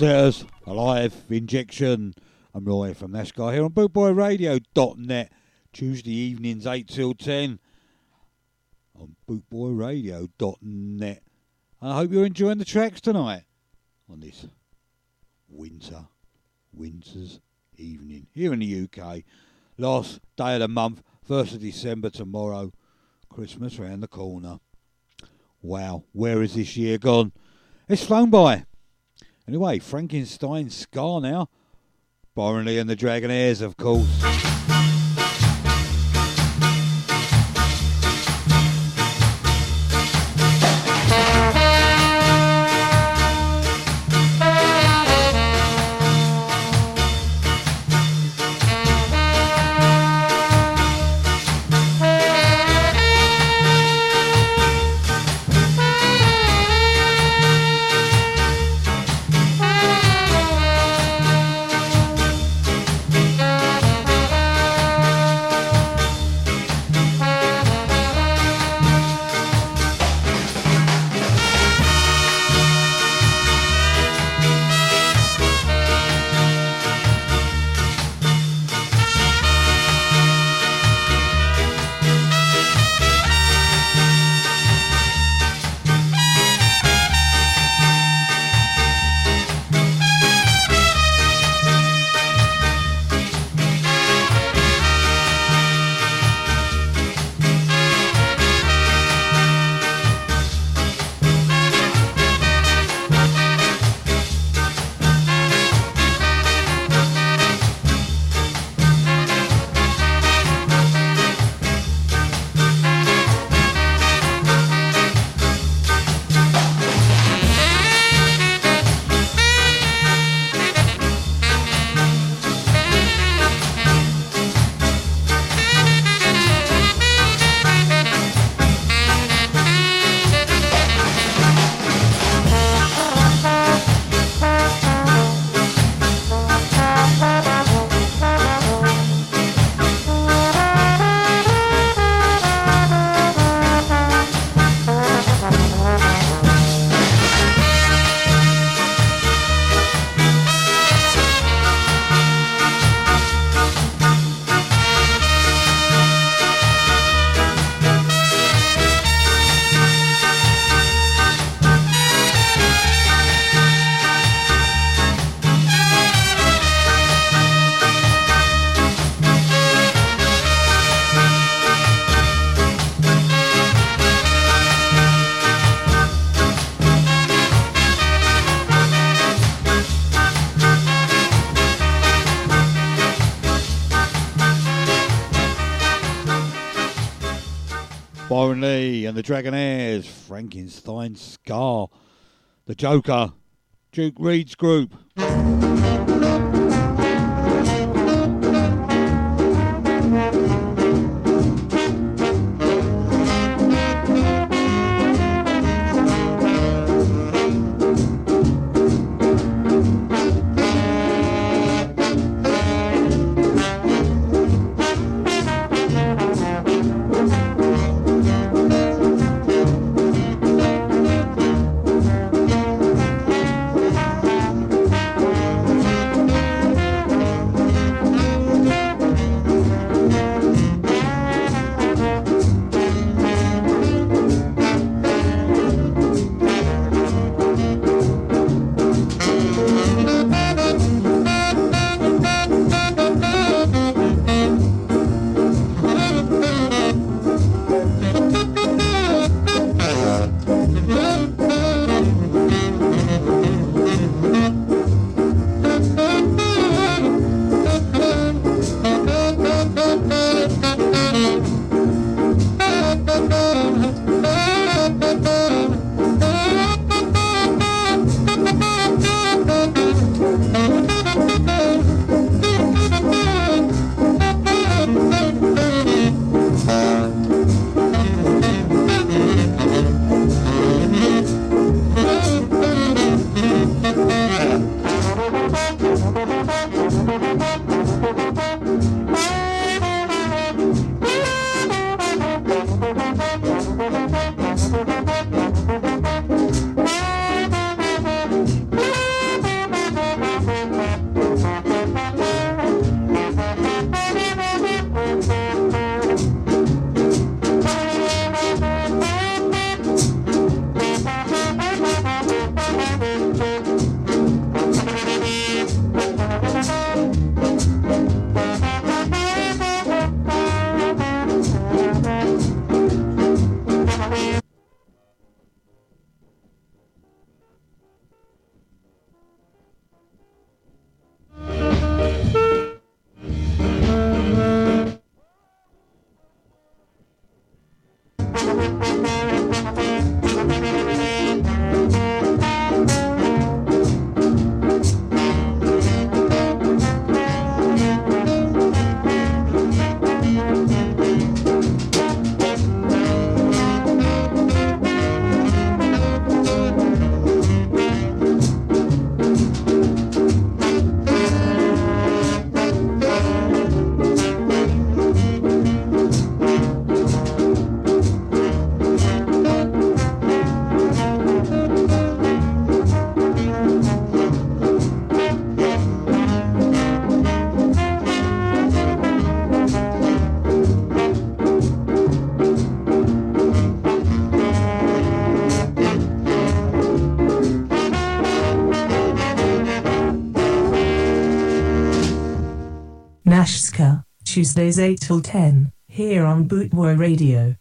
Speaker 1: A live injection. I'm Roy from Nash Guy here on bootboyradio.net. Tuesday evenings, 8 till 10 on bootboyradio.net. And I hope you're enjoying the tracks tonight on this winter, winter's evening here in the UK. Last day of the month, 1st of December tomorrow. Christmas round the corner. Wow, where is this year gone? It's flown by. Anyway, Frankenstein Ska now. Byron Lee and the Dragonaires, of course. The Dragonaires, Frankenstein Ska, the Joker, Duke Reid's group.
Speaker 24: Tuesdays 8 till 10, here on Bootboy Radio.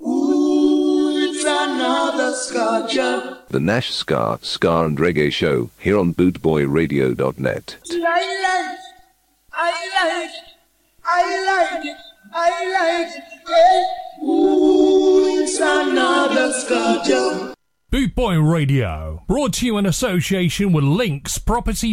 Speaker 6: Ooh, it's another sculpture.
Speaker 22: The Nash Scar, Ska and Reggae Show, here on bootboyradio.net.
Speaker 6: I like. I like. I like it. I like it. Yeah. Ooh, it's another sculpture.
Speaker 25: Bootboy Radio, brought to you in association with Links Property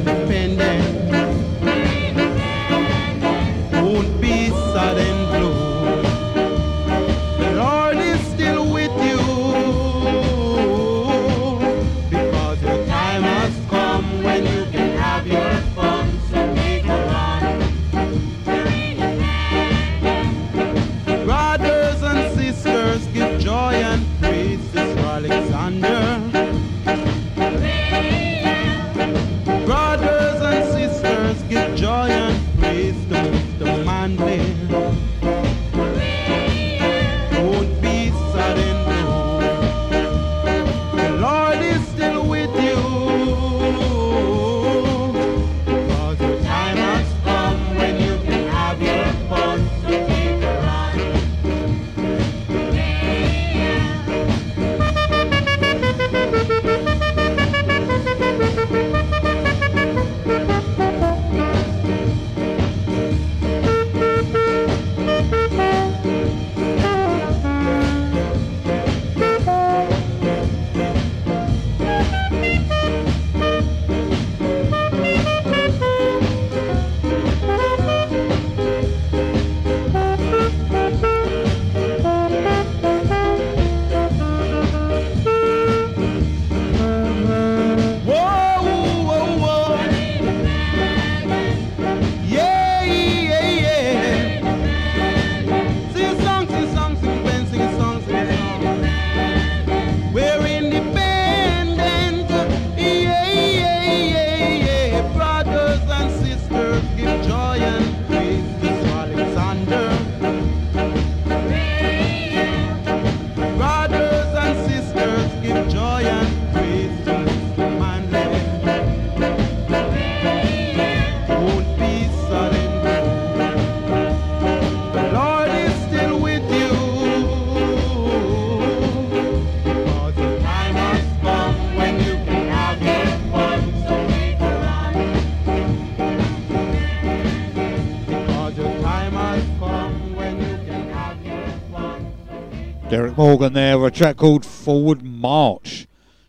Speaker 1: Derrick Morgan there with a track called Forward March.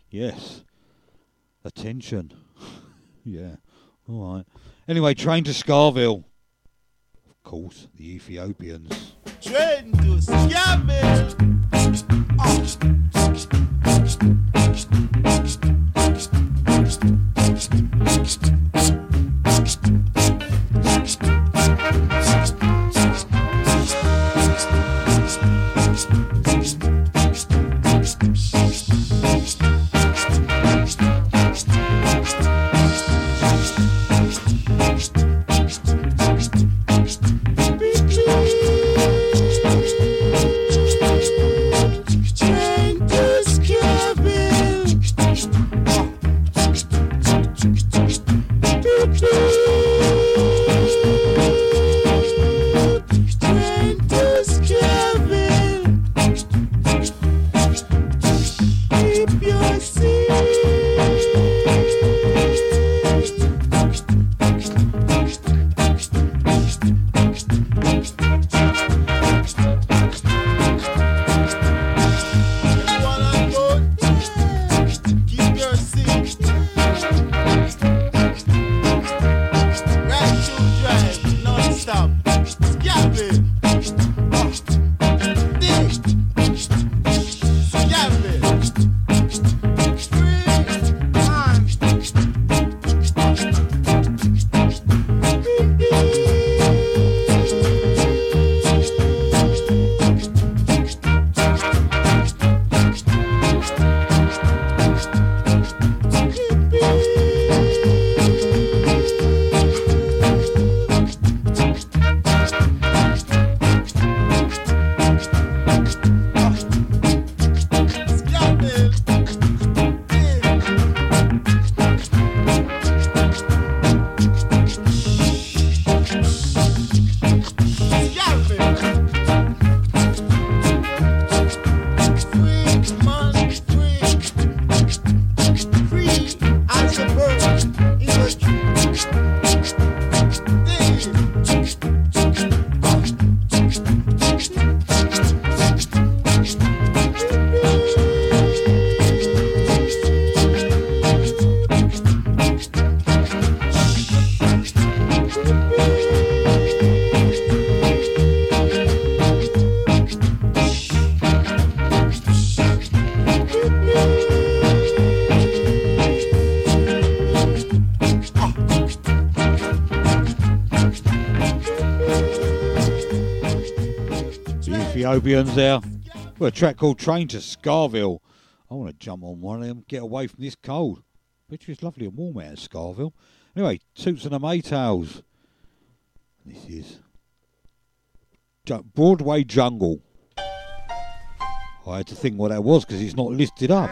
Speaker 1: Yes. Attention. yeah. All right. Anyway, train to Skaville. Of course, the Ethiopians.
Speaker 26: Train to Scamble. Train ah.
Speaker 1: The Ethiopians there. Well, a track called Train to Skaville. I want to jump on one of them, get away from this cold. Which is lovely and warm out in Skaville. Anyway, Toots and the Maytals. This is Broadway Jungle. I had to think what that was because it's not listed up.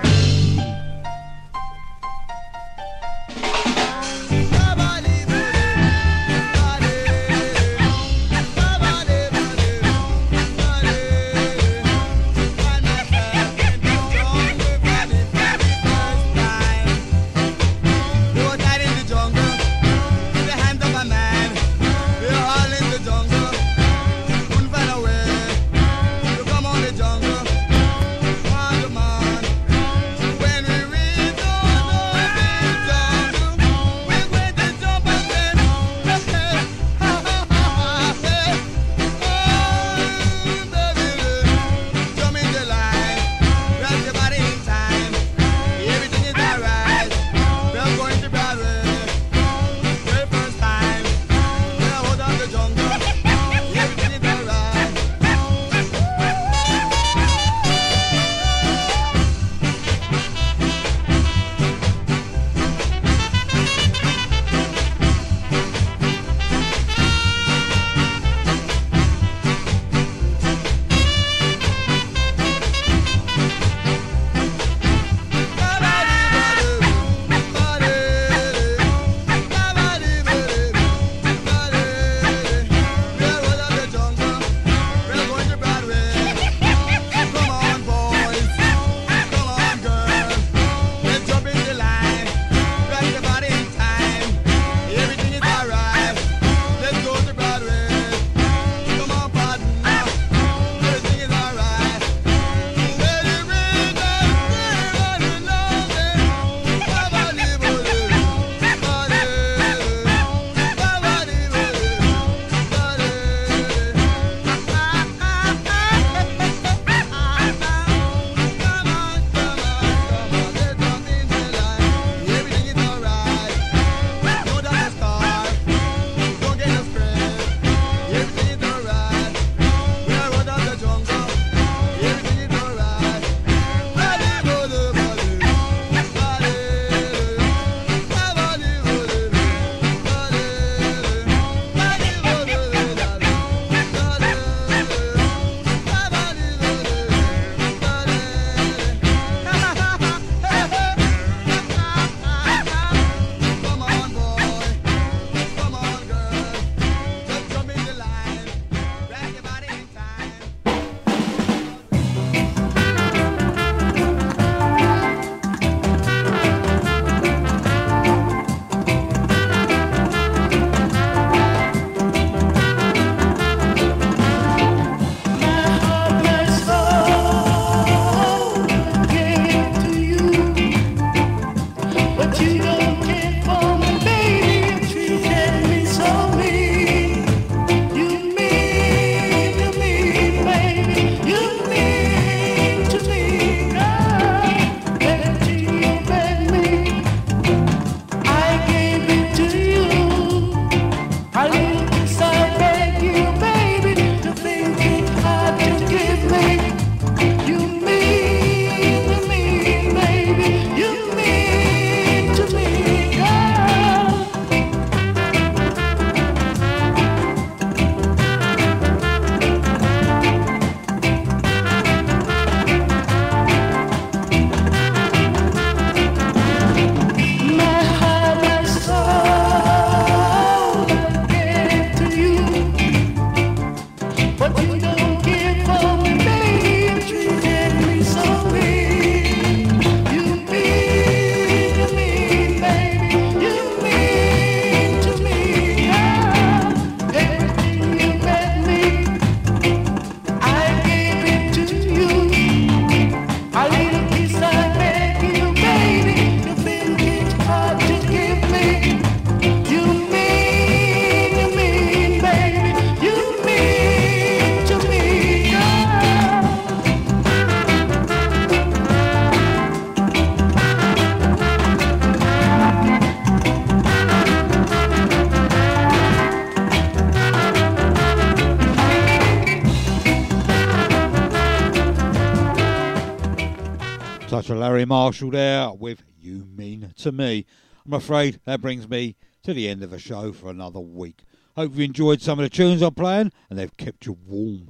Speaker 1: Marshall there with You Mean to Me. I'm afraid that brings me to the end of the show for another week. Hope you enjoyed some of the tunes I'm playing and they've kept you warm,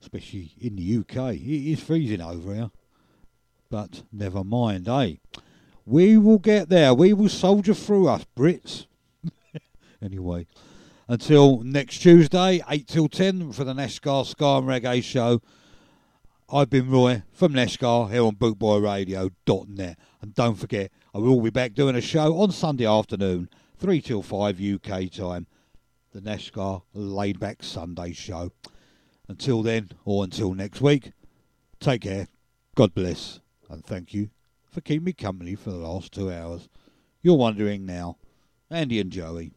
Speaker 1: especially in the UK. It is freezing over here. But never mind, eh? We will get there. We will soldier through us, Brits. anyway, until next Tuesday, 8 till 10 for the Neshgar Ska and Reggae show. I've been Roy from Neshgar here on bootboyradio.net. And don't forget, I will be back doing a show on Sunday afternoon, 3 till 5 UK time. The Neshgar Laid Back Sunday show. Until then, or until next week, take care, God bless, and thank you for keeping me company for the last two hours. You're wondering now, Andy and Joey.